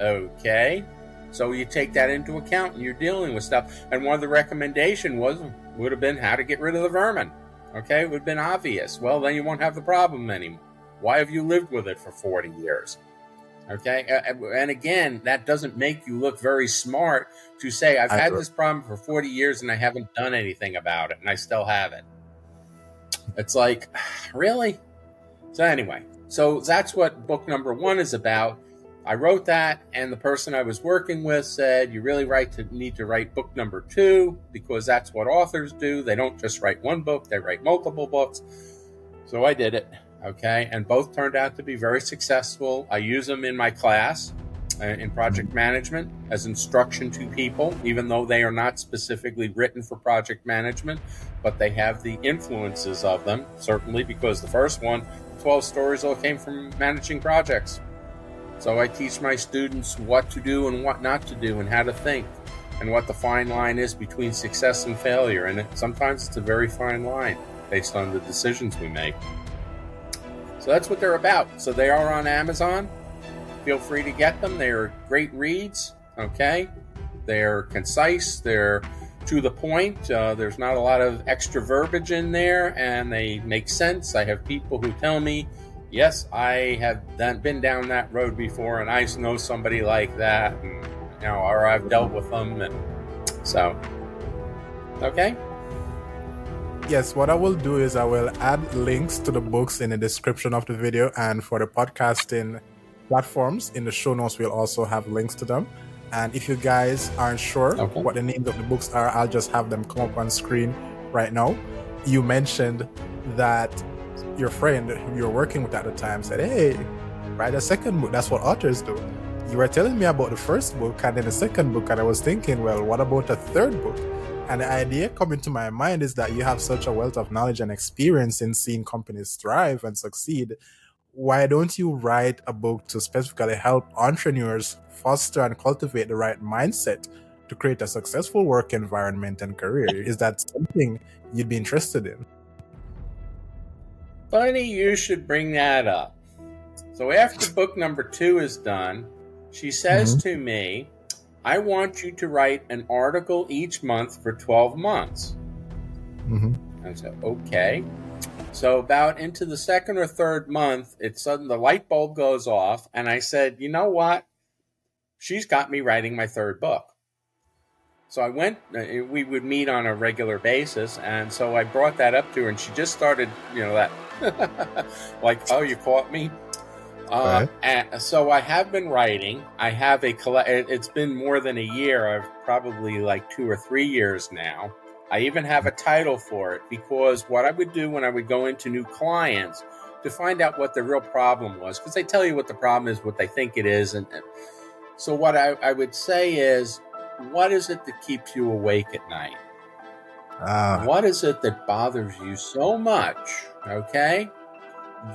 Okay, so you take that into account, and you're dealing with stuff. And one of the recommendation was would have been how to get rid of the vermin. Okay, it would have been obvious. Well, then you won't have the problem anymore. Why have you lived with it for 40 years? Okay. And again, that doesn't make you look very smart to say, I've had this problem for 40 years and I haven't done anything about it and I still have it. It's like, really? So, anyway, so that's what book number one is about. I wrote that, and the person I was working with said, You really write to, need to write book number two because that's what authors do. They don't just write one book, they write multiple books. So I did it okay? And both turned out to be very successful. I use them in my class uh, in project management as instruction to people, even though they are not specifically written for project management, but they have the influences of them, certainly because the first one, 12 stories, all came from managing projects. So I teach my students what to do and what not to do and how to think and what the fine line is between success and failure. And it, sometimes it's a very fine line based on the decisions we make. So that's what they're about. So they are on Amazon. Feel free to get them. They're great reads. Okay. They're concise. They're to the point. Uh, there's not a lot of extra verbiage in there, and they make sense. I have people who tell me, "Yes, I have been down that road before, and I know somebody like that." And, you know, or I've dealt with them, and so okay. Yes, what I will do is I will add links to the books in the description of the video, and for the podcasting platforms in the show notes, we'll also have links to them. And if you guys aren't sure okay. what the names of the books are, I'll just have them come up on screen right now. You mentioned that your friend who you were working with at the time said, Hey, write a second book. That's what authors do you were telling me about the first book and then the second book, and I was thinking, well, what about a third book? And the idea coming to my mind is that you have such a wealth of knowledge and experience in seeing companies thrive and succeed. Why don't you write a book to specifically help entrepreneurs foster and cultivate the right mindset to create a successful work environment and career? Is that something you'd be interested in? Funny you should bring that up. So after book number two is done, she says mm-hmm. to me, I want you to write an article each month for 12 months. Mm-hmm. I said, okay. So about into the second or third month, it sudden the light bulb goes off, and I said, you know what? She's got me writing my third book. So I went. Uh, we would meet on a regular basis, and so I brought that up to her, and she just started, you know, that like, oh, you caught me. Uh, and so I have been writing. I have a collect. It's been more than a year. I've probably like two or three years now. I even have a title for it because what I would do when I would go into new clients to find out what the real problem was, because they tell you what the problem is, what they think it is, and, and so what I, I, would say is, what is it that keeps you awake at night? Uh, what is it that bothers you so much? Okay,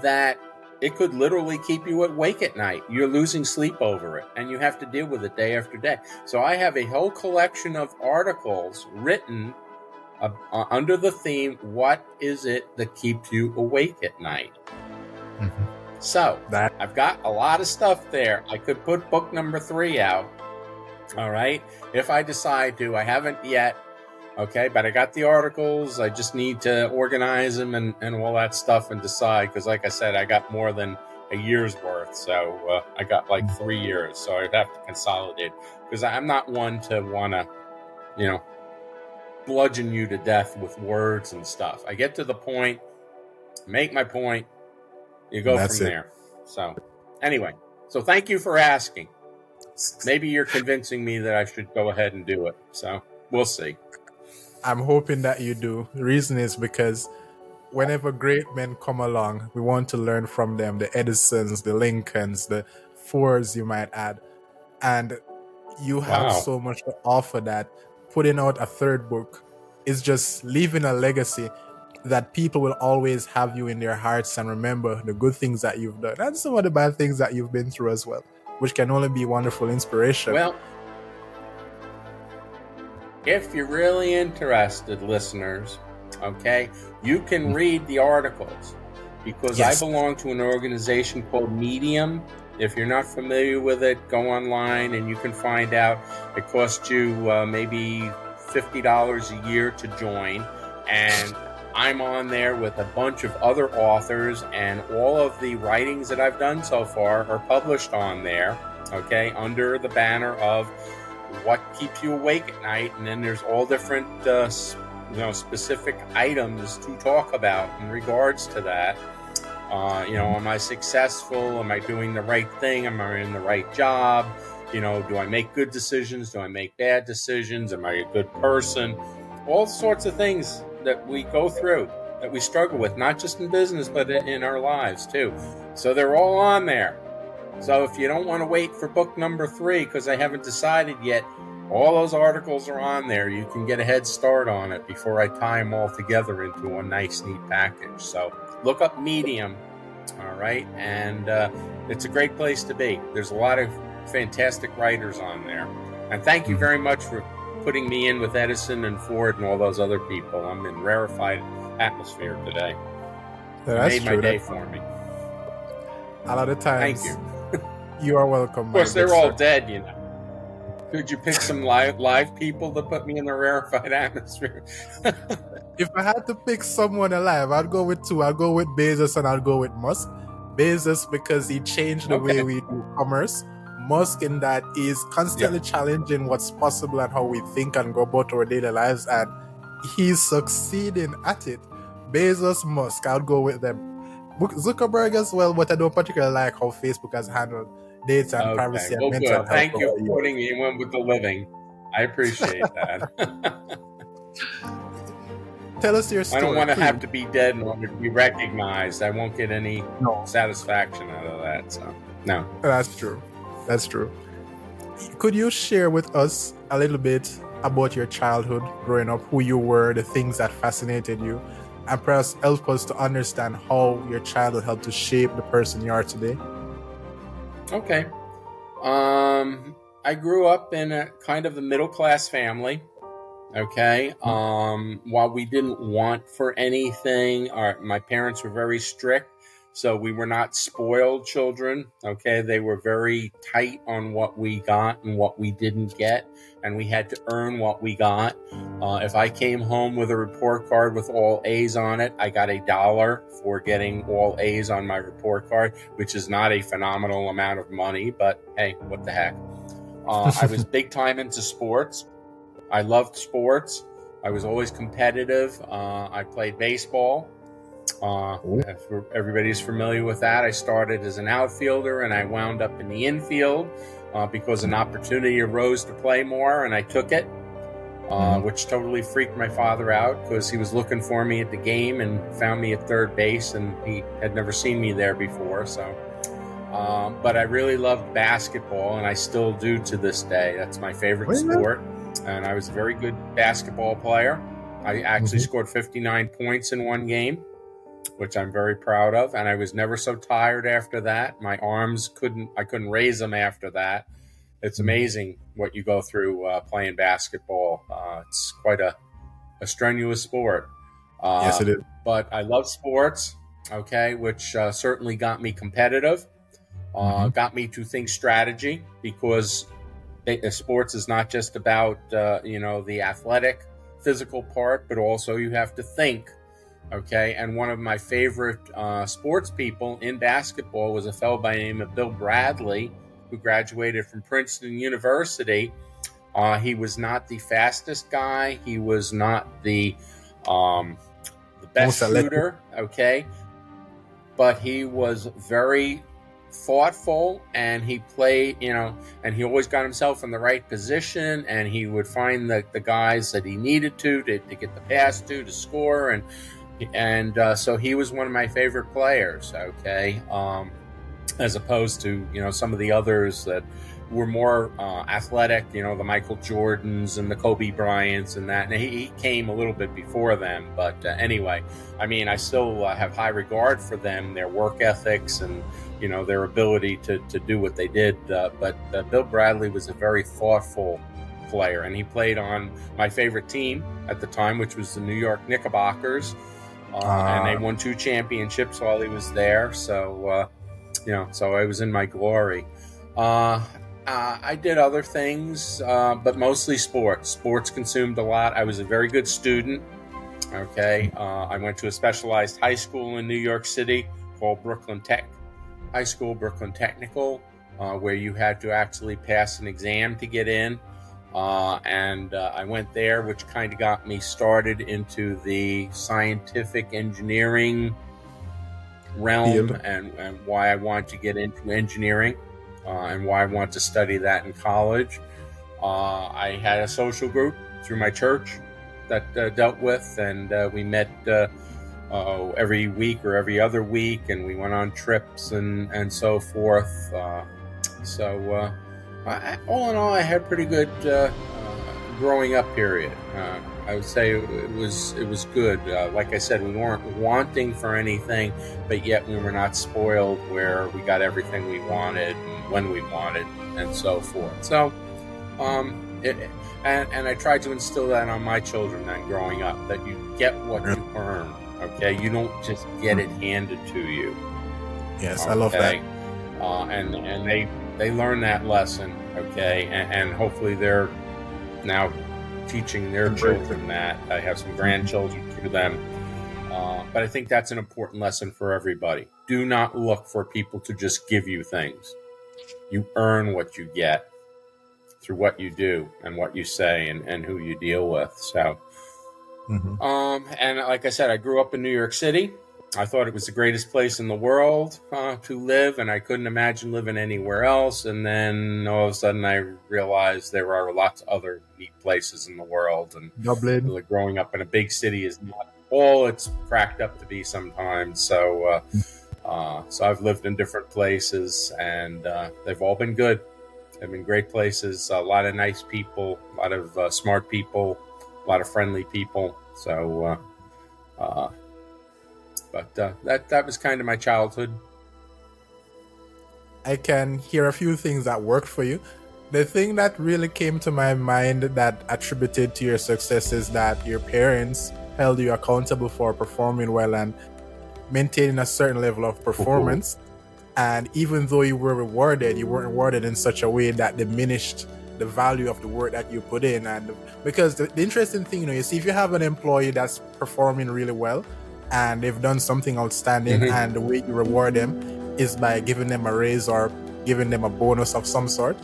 that it could literally keep you awake at night. You're losing sleep over it, and you have to deal with it day after day. So I have a whole collection of articles written uh, uh, under the theme "What is it that keeps you awake at night?" Mm-hmm. So that I've got a lot of stuff there. I could put book number three out. All right, if I decide to. I haven't yet Okay, but I got the articles. I just need to organize them and, and all that stuff and decide. Because, like I said, I got more than a year's worth. So uh, I got like three years. So I'd have to consolidate. Because I'm not one to want to, you know, bludgeon you to death with words and stuff. I get to the point, make my point, you go That's from it. there. So, anyway, so thank you for asking. Maybe you're convincing me that I should go ahead and do it. So, we'll see. I'm hoping that you do. The reason is because whenever great men come along, we want to learn from them the Edisons, the Lincolns, the Fords, you might add. And you have wow. so much to offer that putting out a third book is just leaving a legacy that people will always have you in their hearts and remember the good things that you've done and some of the bad things that you've been through as well, which can only be wonderful inspiration. Well, if you're really interested, listeners, okay, you can mm. read the articles because yes. I belong to an organization called Medium. If you're not familiar with it, go online and you can find out. It costs you uh, maybe $50 a year to join. And I'm on there with a bunch of other authors, and all of the writings that I've done so far are published on there, okay, under the banner of what keeps you awake at night, and then there's all different, uh, you know, specific items to talk about in regards to that. Uh, you know, am I successful? Am I doing the right thing? Am I in the right job? You know, do I make good decisions? Do I make bad decisions? Am I a good person? All sorts of things that we go through that we struggle with, not just in business, but in our lives too. So they're all on there. So if you don't want to wait for book number three because I haven't decided yet, all those articles are on there. You can get a head start on it before I tie them all together into a nice, neat package. So look up Medium All right, and uh, it's a great place to be. There's a lot of fantastic writers on there, and thank you very much for putting me in with Edison and Ford and all those other people. I'm in rarefied atmosphere today. That's made true. my day for me. a lot of times, Thank you. You are welcome. Of course, they're all sir. dead, you know. Could you pick some live live people to put me in the rarefied atmosphere? If I had to pick someone alive, I'd go with two. I'd go with Bezos and I'd go with Musk. Bezos because he changed the Okay. way we do commerce. Musk in that is constantly challenging what's possible and how we think and go about our daily lives, and he's succeeding at it. Bezos, Musk, I'd go with them. Zuckerberg as well, but I don't particularly like how Facebook has handled data and privacy and well, mental good. health. Thank you for putting me in one with the living. I appreciate that. Tell us your story. I don't want to have to be dead in order to be recognized. I won't get any No. satisfaction out of that. So, no. That's true. That's true. Could you share with us a little bit about your childhood growing up, who you were, the things that fascinated you, and perhaps help us to understand how your childhood helped to shape the person you are today? Okay. Um, I grew up in a kind of a middle class family. Okay. Um, while we didn't want for anything, our, my parents were very strict. So we were not spoiled children. Okay. They were very tight on what we got and what we didn't get. And we had to earn what we got. Uh, if I came home with a report card with all A's on it, I got a dollar for getting all A's on my report card, which is not a phenomenal amount of money, but hey, what the heck. Uh, I was big time into sports. I loved sports. I was always competitive. Uh, I played baseball. Uh, if everybody's familiar with that, I started as an outfielder and I wound up in the infield uh, because an opportunity arose to play more, and I took it, uh, which totally freaked my father out because he was looking for me at the game and found me at third base, and he had never seen me there before. So, um, but I really loved basketball, and I still do to this day. That's my favorite sport, and I was a very good basketball player. I actually Mhm. scored 59 points in one game, which I'm very proud of, and I was never so tired after that. My arms couldn't I couldn't raise them after that. It's amazing what you go through uh, playing basketball. Uh, it's quite a, a strenuous sport. Uh, yes, it is. but I love sports, okay, which uh, certainly got me competitive, uh, Mhm. got me to think strategy because they, uh, sports is not just about uh, you know the athletic, physical part, but also you have to think, okay. And one of my favorite uh, sports people in basketball was a fellow by the name of Bill Bradley, who graduated from Princeton University. Uh, he was not the fastest guy. He was not the um, the best shooter, okay, but he was very thoughtful and he played, you know, and he always got himself in the right position and he would find the, the guys that he needed to, to to get the pass to to score and and uh, so he was one of my favorite players, okay, um, as opposed to you know some of the others that were more uh, athletic, you know, the Michael Jordans and the Kobe Bryants and that. And he, he came a little bit before them, but uh, anyway, I mean, I still uh, have high regard for them, their work ethics, and you know their ability to to do what they did. Uh, but uh, Bill Bradley was a very thoughtful player, and he played on my favorite team at the time, which was the New York Knickerbockers. Uh, and they Ah. won two championships while he was there. So, uh, you know, so I was in my glory. Uh, uh, I did other things, uh, but mostly sports. Sports consumed a lot. I was a very good student. Okay. Uh, I went to a specialized high school in New York City called Brooklyn Tech High School, Brooklyn Technical, uh, where you had to actually pass an exam to get in. Uh, and uh, I went there, which kind of got me started into the scientific engineering realm and, and why I wanted to get into engineering uh, and why I wanted to study that in college. Uh, I had a social group through my church that uh, dealt with, and uh, we met uh, uh, every week or every other week, and we went on trips and, and so forth. Uh, so, uh, I, all in all, I had a pretty good uh, growing up period. Uh, I would say it was it was good. Uh, like I said, we weren't wanting for anything, but yet we were not spoiled where we got everything we wanted and when we wanted and so forth. So, um, it, and and I tried to instill that on my children then growing up that you get what you earn. Okay, you don't just get it handed to you. Yes, okay? I love that. Uh, and and they they learn that lesson. Okay, and, and hopefully they're now teaching their children that. I have some grandchildren through them. Uh, but I think that's an important lesson for everybody. Do not look for people to just give you things. You earn what you get through what you do and what you say and, and who you deal with. So, mm-hmm. um, and like I said, I grew up in New York City. I thought it was the greatest place in the world uh, to live, and I couldn't imagine living anywhere else. And then all of a sudden, I realized there are lots of other neat places in the world. And Dublin, like growing up in a big city is not all it's cracked up to be sometimes. So, uh, uh, so I've lived in different places, and uh, they've all been good. They've been great places. A lot of nice people, a lot of uh, smart people, a lot of friendly people. So. Uh, but uh, that that was kind of my childhood. I can hear a few things that worked for you. The thing that really came to my mind that attributed to your success is that your parents held you accountable for performing well and maintaining a certain level of performance. And even though you were rewarded, you weren't rewarded in such a way that diminished the value of the work that you put in. And because the, the interesting thing, you know, you see, if you have an employee that's performing really well, and they've done something outstanding mm-hmm. and the way you reward them is by giving them a raise or giving them a bonus of some sort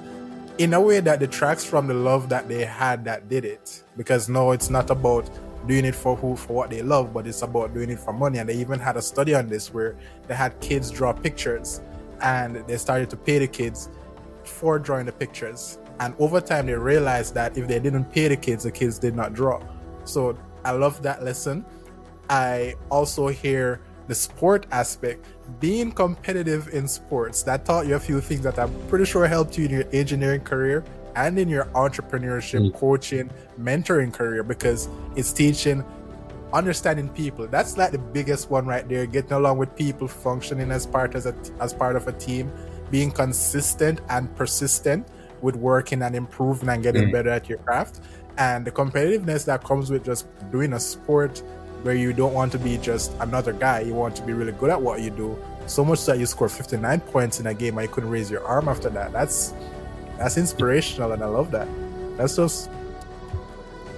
in a way that detracts from the love that they had that did it. Because no it's not about doing it for who for what they love but it's about doing it for money. And they even had a study on this where they had kids draw pictures and they started to pay the kids for drawing the pictures. And over time they realized that if they didn't pay the kids the kids did not draw. So i love that lesson I also hear the sport aspect, being competitive in sports. That taught you a few things that I'm pretty sure helped you in your engineering career and in your entrepreneurship, mm. coaching, mentoring career because it's teaching understanding people. That's like the biggest one right there. Getting along with people, functioning as part as a, as part of a team, being consistent and persistent with working and improving and getting mm. better at your craft, and the competitiveness that comes with just doing a sport where you don't want to be just another guy. You want to be really good at what you do. So much that you score 59 points in a game and you couldn't raise your arm after that. That's that's inspirational and I love that. That's just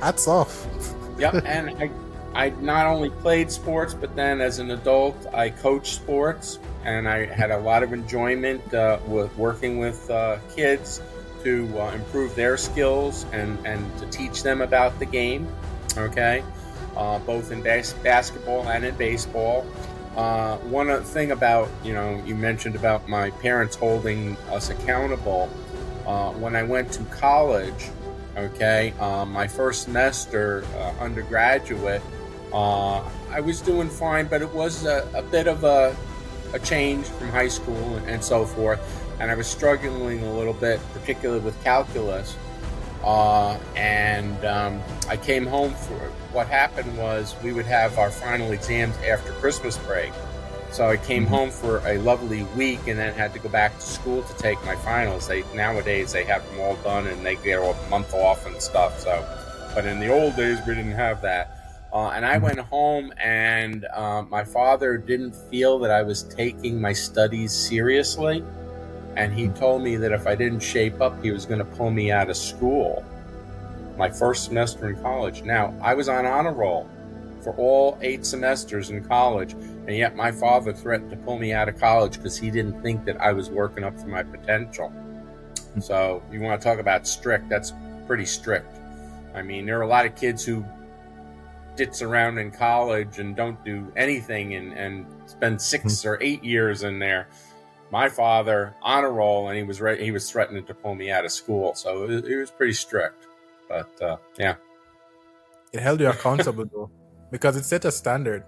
hats off. yep, and I I not only played sports, but then as an adult, I coached sports, and I had a lot of enjoyment uh, with working with uh, kids to uh, improve their skills and and to teach them about the game. Okay, uh, both in bas- basketball and in baseball. Uh, one thing about, you know, you mentioned about my parents holding us accountable. Uh, when I went to college, okay, um, my first semester uh, undergraduate, uh, I was doing fine, but it was a, a bit of a, a, change from high school and so forth. And I was struggling a little bit, particularly with calculus. Uh, and um, I came home for what happened was we would have our final exams after Christmas break. So I came mm-hmm. home for a lovely week and then had to go back to school to take my finals. They nowadays they have them all done and they get a month off and stuff. So, but in the old days we didn't have that. Uh, and I mm-hmm. went home, and uh, my father didn't feel that I was taking my studies seriously and he told me that if I didn't shape up, he was going to pull me out of school. My first semester in college. Now, I was on honor roll for all eight semesters in college, and yet my father threatened to pull me out of college because he didn't think that I was working up to my potential. So, you want to talk about strict? That's pretty strict. I mean, there are a lot of kids who ditz around in college and don't do anything and, and spend six hmm. or eight years in there my father on a roll, and he was re- he was threatening to pull me out of school. So it, it was pretty strict. But uh, yeah, it held you accountable though, because it set a standard,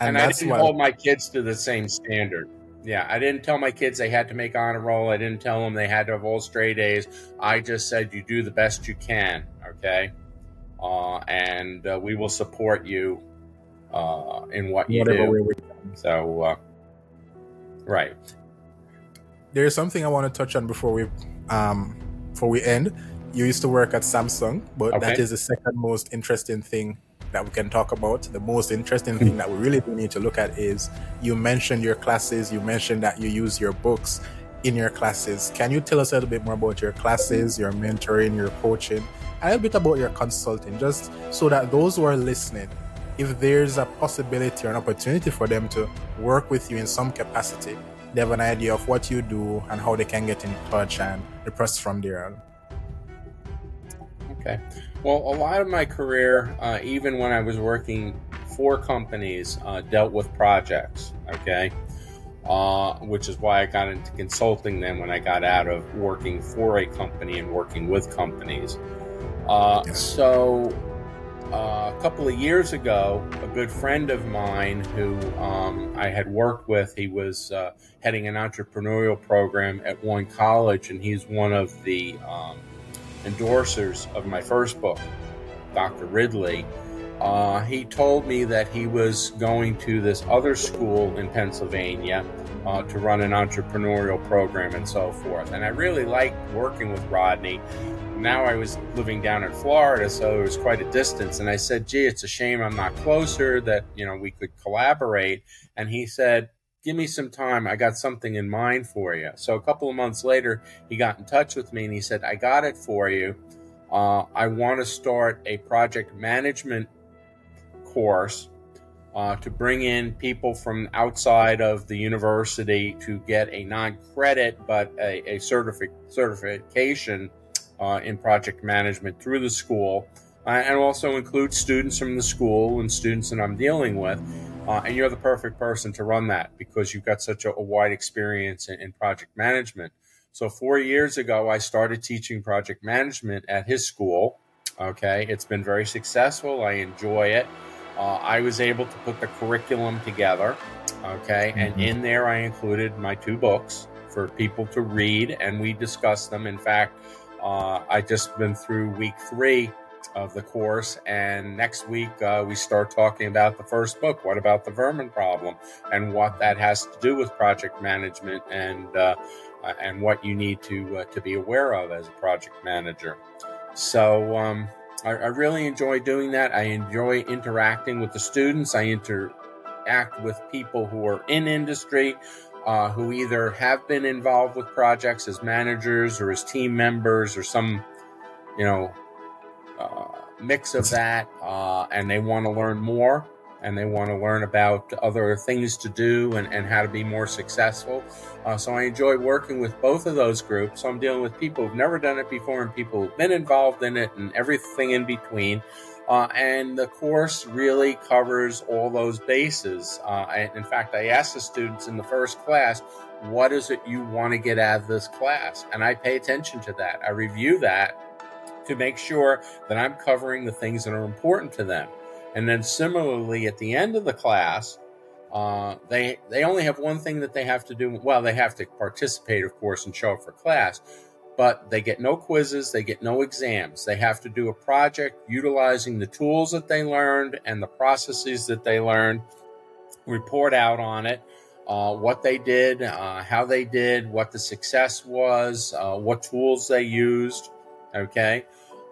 and, and I didn't why... hold my kids to the same standard. Yeah, I didn't tell my kids they had to make honor roll. I didn't tell them they had to have all straight A's. I just said you do the best you can. Okay. uh, and uh, we will support you uh, in what you Whatever do. way we can. So, uh, right. There's something I want to touch on before we um before we end. You used to work at Samsung, but that Okay. is the second most interesting thing that we can talk about. The most interesting thing that we really do need to look at is you mentioned your classes, you mentioned that you use your books in your classes. Can you tell us a little bit more about your classes, your mentoring, your coaching, a little bit about your consulting, just so that those who are listening, if there's a possibility or an opportunity for them to work with you in some capacity, they have an idea of what you do and how they can get in touch and the process from there on. Okay. Well, a lot of my career, uh, even when I was working for companies, uh, dealt with projects. Okay. Uh, which is why I got into consulting then when I got out of working for a company and working with companies. Uh, Yeah. So, uh, a couple of years ago, a good friend of mine who um, I had worked with, he was uh, heading an entrepreneurial program at one college, and he's one of the um, endorsers of my first book, Dr. Ridley. Uh, he told me that he was going to this other school in Pennsylvania uh, to run an entrepreneurial program and so forth. And I really liked working with Rodney. Now I was living down in Florida, so it was quite a distance. And I said, "Gee, it's a shame I'm not closer. That you know we could collaborate." And he said, "Give me some time. I got something in mind for you." So a couple of months later, he got in touch with me and he said, "I got it for you. Uh, I want to start a project management course uh, to bring in people from outside of the university to get a non-credit but a, a certific- certification uh, in project management through the school, uh, and also include students from the school and students that I'm dealing with. Uh, and you're the perfect person to run that because you've got such a, a wide experience in, in project management. So four years ago, I started teaching project management at his school. Okay, it's been very successful. I enjoy it. Uh, I was able to put the curriculum together. Okay, and Mhm. in there I included my two books for people to read, and we discussed them. In fact, uh, I just been through week three of the course, and next week uh, we start talking about the first book. What about the vermin problem, and what that has to do with project management, and uh, uh, and what you need to uh, to be aware of as a project manager. So um, I, I really enjoy doing that. I enjoy interacting with the students. I interact with people who are in industry, uh, who either have been involved with projects as managers or as team members or some, you know, uh, mix of that, uh, and they want to learn more and they want to learn about other things to do and, and how to be more successful. Uh, so I enjoy working with both of those groups. So I'm dealing with people who've never done it before and people who've been involved in it and everything in between. Uh, and the course really covers all those bases. Uh, in fact, I asked the students in the first class, what is it you want to get out of this class? And I pay attention to that. I review that to make sure that I'm covering the things that are important to them. And then similarly, at the end of the class, uh, they they only have one thing that they have to do. Well, they have to participate, of course, and show up for class, but they get no quizzes, they get no exams. They have to do a project utilizing the tools that they learned and the processes that they learned, report out on it, uh, what they did, uh, how they did, what the success was, uh, what tools they used. Okay.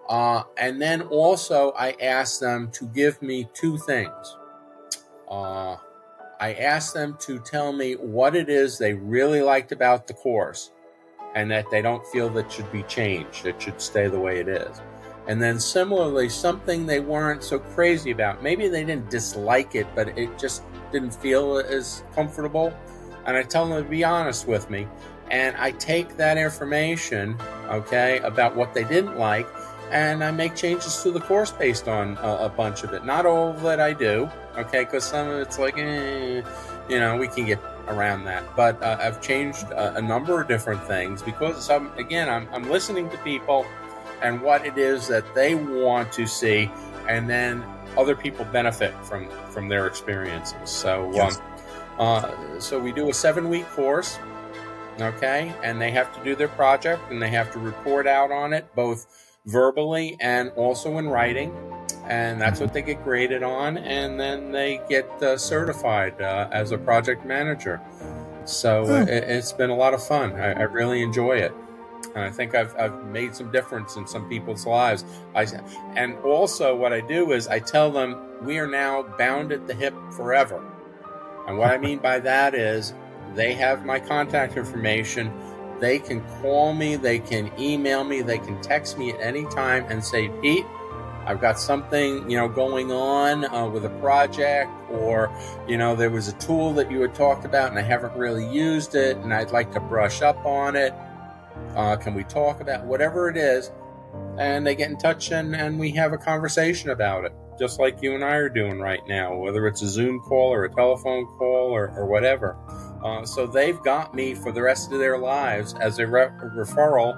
Uh, and then also, I asked them to give me two things. Uh, I asked them to tell me what it is they really liked about the course and that they don't feel that should be changed, it should stay the way it is. And then similarly, something they weren't so crazy about. Maybe they didn't dislike it, but it just didn't feel as comfortable. And I tell them to be honest with me. And I take that information, okay, about what they didn't like, and I make changes to the course based on a, a bunch of it. Not all that I do, okay, because some of it's like, eh, you know, we can get around that. But uh, I've changed a, a number of different things because some, again, I'm, I'm listening to people and what it is that they want to see, and then other people benefit from from their experiences. So, Yes. um, uh, so we do a seven week course, okay, and they have to do their project and they have to report out on it both verbally and also in writing. And that's what they get graded on, and then they get uh, certified uh, as a project manager. So it, has been a lot of fun. I, I really enjoy it and I think I've, I've made some difference in some people's lives. I, and also, what I do is I tell them we are now bound at the hip forever. And what I mean by that is they have my contact information. They can call me, they can email me, they can text me at any time and say, Pete, I've got something, you know, going on uh, with a project, or you know, there was a tool that you had talked about and I haven't really used it, and I'd like to brush up on it. Uh, can we talk about whatever it is? And they get in touch and, and we have a conversation about it, just like you and I are doing right now, whether it's a Zoom call or a telephone call or, or whatever. Uh, so they've got me for the rest of their lives as a, re- referral,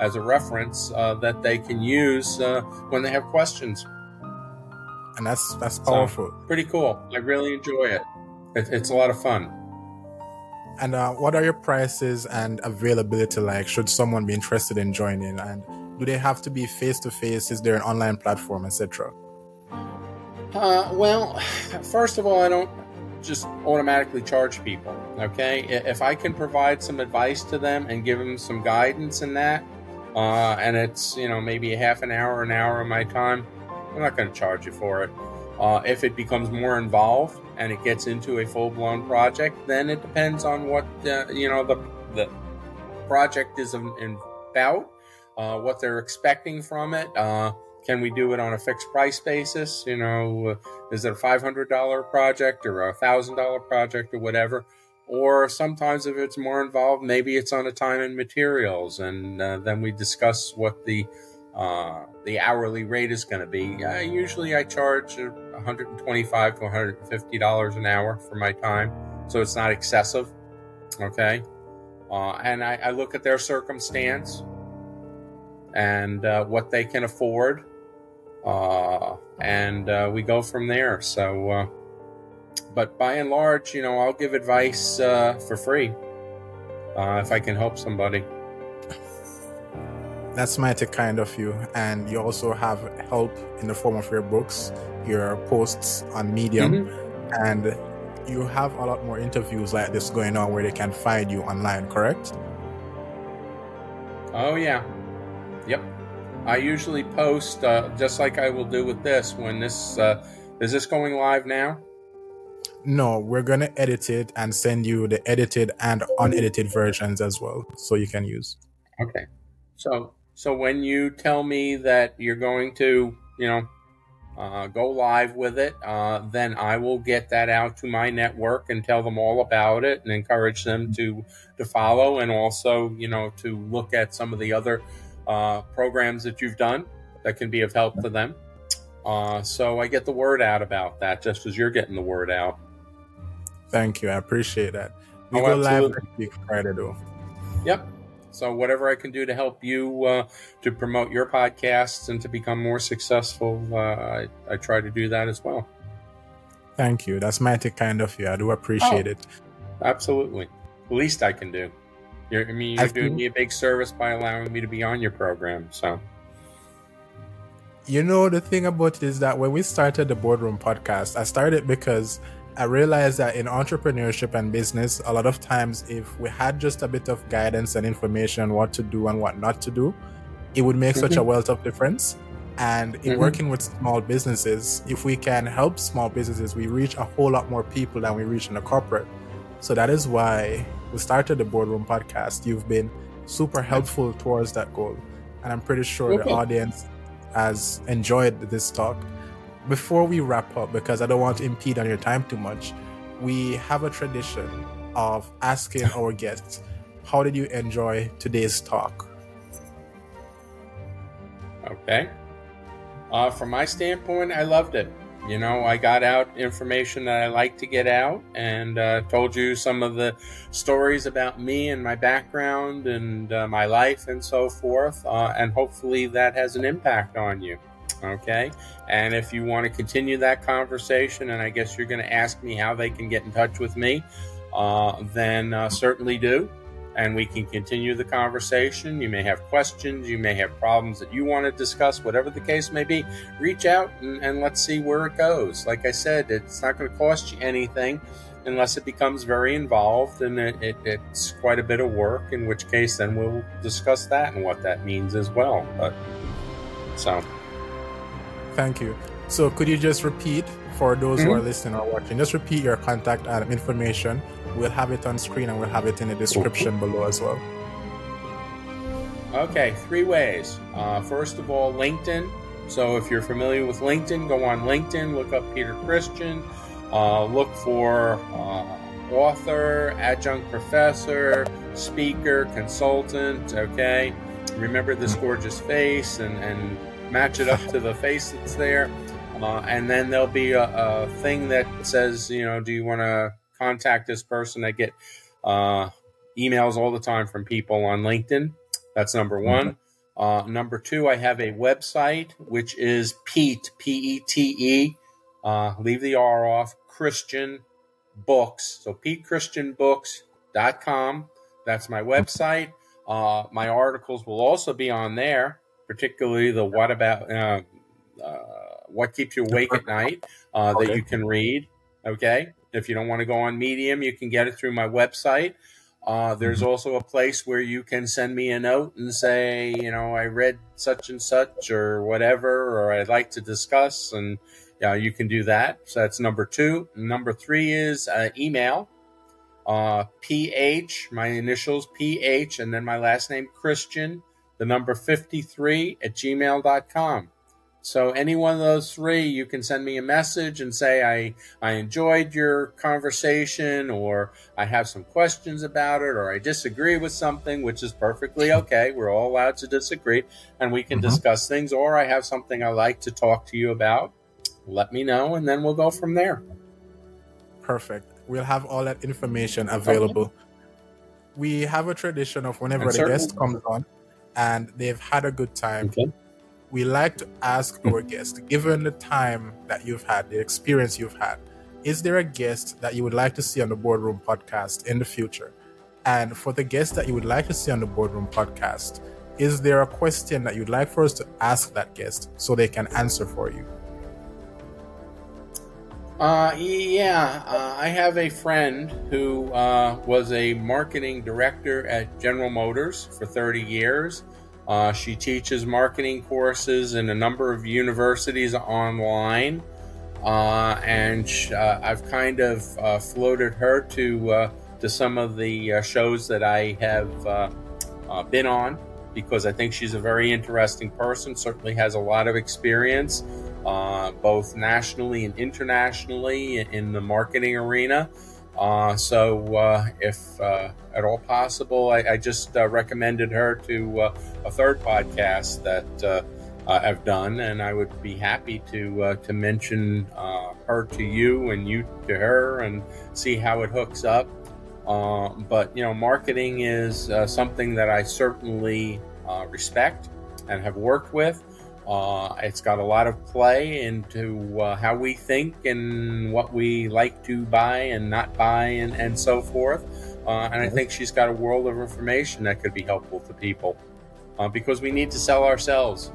as a reference uh, that they can use uh, when they have questions. And that's that's powerful. So, pretty cool. I really enjoy it. it it's a lot of fun. And uh, what are your prices and availability like? Should someone be interested in joining? And do they have to be face to face? Is there an online platform, etc.? Uh, well, first of all, I don't just automatically charge people. Okay, if I can provide some advice to them and give them some guidance in that, uh, and it's you know maybe a half an hour, an hour of my time, I'm not going to charge you for it. Uh, if it becomes more involved and it gets into a full blown project, then it depends on what uh, you know the the project is about, uh, what they're expecting from it. Uh, can we do it on a fixed price basis? You know, is it a five hundred dollar project or a thousand dollar project or whatever? Or sometimes, if it's more involved, maybe it's on a time and materials, and uh, then we discuss what the uh, the hourly rate is going to be. Uh, usually, I charge 125 to 150 dollars an hour for my time, so it's not excessive. Okay, uh, and I, I, look at their circumstance and uh, what they can afford, uh, and uh, we go from there. So, uh, but by and large, you know, I'll give advice for free if I can help somebody. That's mighty kind of you. And you also have help in the form of your books, your posts on Medium, mm-hmm. and you have a lot more interviews like this going on where they can find you online, correct? Oh, yeah. Yep. I usually post, uh, just like I will do with this, when this, uh, is this going live now? No, we're going to edit it and send you the edited and unedited versions as well, so you can use. Okay. So so when you tell me that you're going to, you know, uh, go live with it, uh, then I will get that out to my network and tell them all about it and encourage them to to follow and also, you know, to look at some of the other uh, programs that you've done that can be of help to them. Uh, so I get the word out about that just as you're getting the word out. Thank you. I appreciate that. We oh, go absolutely. live next week Friday, though. Yep. So whatever I can do to help you uh, to promote your podcasts and to become more successful, uh, I, I, try to do that as well. Thank you. That's mighty kind of you. I do appreciate oh, it. Absolutely. The least I can do. You're, I mean, you're doing me a big service by allowing me to be on your program. So. You know, the thing about it is that when we started the Boardroom podcast, I started because I realized that in entrepreneurship and business, a lot of times, if we had just a bit of guidance and information on what to do and what not to do, it would make mm-hmm. such a mm-hmm. wealth of difference. And in mm-hmm. working with small businesses, if we can help small businesses, we reach a whole lot more people than we reach in a corporate. So that is why we started the Boardroom podcast. You've been super helpful towards that goal. And I'm pretty sure okay. the audience has enjoyed this talk before we wrap up, because I don't want to impede on your time too much, we have a tradition of asking our guests, How did you enjoy today's talk? Okay. Uh, from my standpoint, I loved it. You know, I got out information that I like to get out and uh, told you some of the stories about me and my background and uh, my life and so forth. Uh, and hopefully that has an impact on you. Okay. And if you want to continue that conversation, and I guess you're going to ask me how they can get in touch with me, uh, then uh, certainly do. And we can continue the conversation. You may have questions, you may have problems that you want to discuss, whatever the case may be. Reach out and, and let's see where it goes. Like I said, it's not going to cost you anything unless it becomes very involved and it, it, it's quite a bit of work, in which case then we'll discuss that and what that means as well. But so. Thank you. So could you just repeat for those mm-hmm. who are listening or watching, just repeat your contact information We'll have it on screen and we'll have it in the description below as well. Okay, three ways. Uh, first of all, LinkedIn. So if you're familiar with LinkedIn, go on LinkedIn, look up Peter Christian, uh, look for uh, author, adjunct professor, speaker, consultant. Okay, remember this gorgeous face and, and match it up to the face that's there. Uh, and then there'll be a, a, thing that says, you know, do you want to contact this person. I get uh, emails all the time from people on LinkedIn. That's number one. Uh, number two, I have a website which is Pete P E T E. Uh, leave the R off. Christian Books. So PeteChristianBooks.com. That's my website. Uh, my articles will also be on there, particularly the what about uh, uh, what keeps you awake at night uh, okay. that you can read. Okay, if you don't want to go on Medium, you can get it through my website. Uh, there's mm-hmm. also a place where you can send me a note and say, you know, I read such and such or whatever, or I'd like to discuss, and yeah, you can do that. So that's number two. Number three is uh, email. Uh, PH, my initials PH, and then my last name Christian, the number 53 at gmail.com. So any one of those three, you can send me a message and say I I enjoyed your conversation, or I have some questions about it, or I disagree with something, which is perfectly okay. We're all allowed to disagree, and we can mm-hmm. discuss things. Or I have something I like to talk to you about. Let me know, and then we'll go from there. Perfect. We'll have all that information available. Okay. We have a tradition of whenever the guest comes on, and they've had a good time. Okay we like to ask our guests, given the time that you've had, the experience you've had, is there a guest that you would like to see on the Boardroom podcast in the future? And for the guest that you would like to see on the Boardroom podcast, is there a question that you'd like for us to ask that guest so they can answer for you? Uh, yeah, uh, I have a friend who uh, was a marketing director at General Motors for 30 years. Uh, she teaches marketing courses in a number of universities online. Uh, and uh, I've kind of uh, floated her to uh, to some of the uh, shows that I have been on because I think she's a very interesting person. Certainly has a lot of experience, both nationally and internationally in the marketing arena. Uh, so, uh, if uh, at all possible, I, I just uh, recommended her to uh, a third podcast that uh, I've done, and I would be happy to to mention her to you and you to her, and see how it hooks up. but you know, marketing is something that I certainly respect and have worked with. Uh, it's got a lot of play into uh, how we think and what we like to buy and not buy and, and so forth. Uh, and I think she's got a world of information that could be helpful to people uh, because we need to sell ourselves.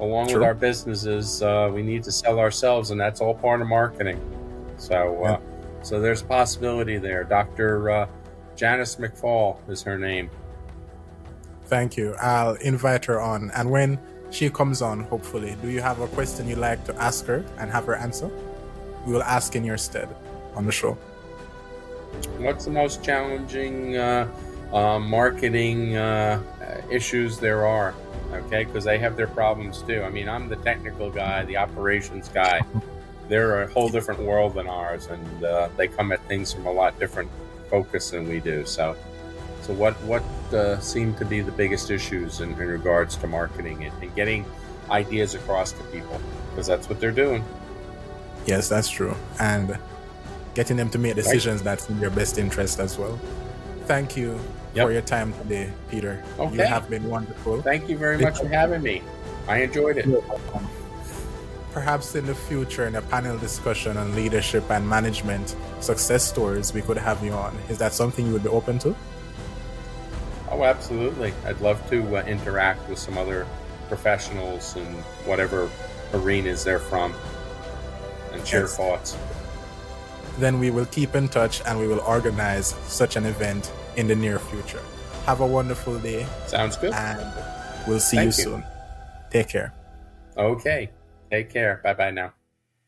Along True. with our businesses, uh, we need to sell ourselves, and that's all part of marketing. So, uh, yeah. so there's a possibility there. Dr. Janice McFall is her name. Thank you. I'll invite her on. And when she comes on, hopefully. Do you have a question you'd like to ask her and have her answer? We will ask in your stead on the show. What's the most challenging uh, uh, marketing uh, issues there are? Okay, because they have their problems too. I mean, I'm the technical guy, the operations guy. They're a whole different world than ours, and uh, they come at things from a lot different focus than we do. So, so, what what uh, seem to be the biggest issues in, in regards to marketing and, and getting ideas across to people? Because that's what they're doing. Yes, that's true, and getting them to make decisions right. that's in their best interest as well. Thank you yep. for your time today, Peter. Okay. You have been wonderful. Thank you very much for having me. I enjoyed it. Perhaps in the future, in a panel discussion on leadership and management success stories, we could have you on. Is that something you would be open to? Oh, absolutely. I'd love to uh, interact with some other professionals in whatever arenas they're from and share Yes. thoughts. Then we will keep in touch and we will organize such an event in the near future. Have a wonderful day Sounds good. and we'll see you you. soon. Take care. Okay. Take care. Bye bye now.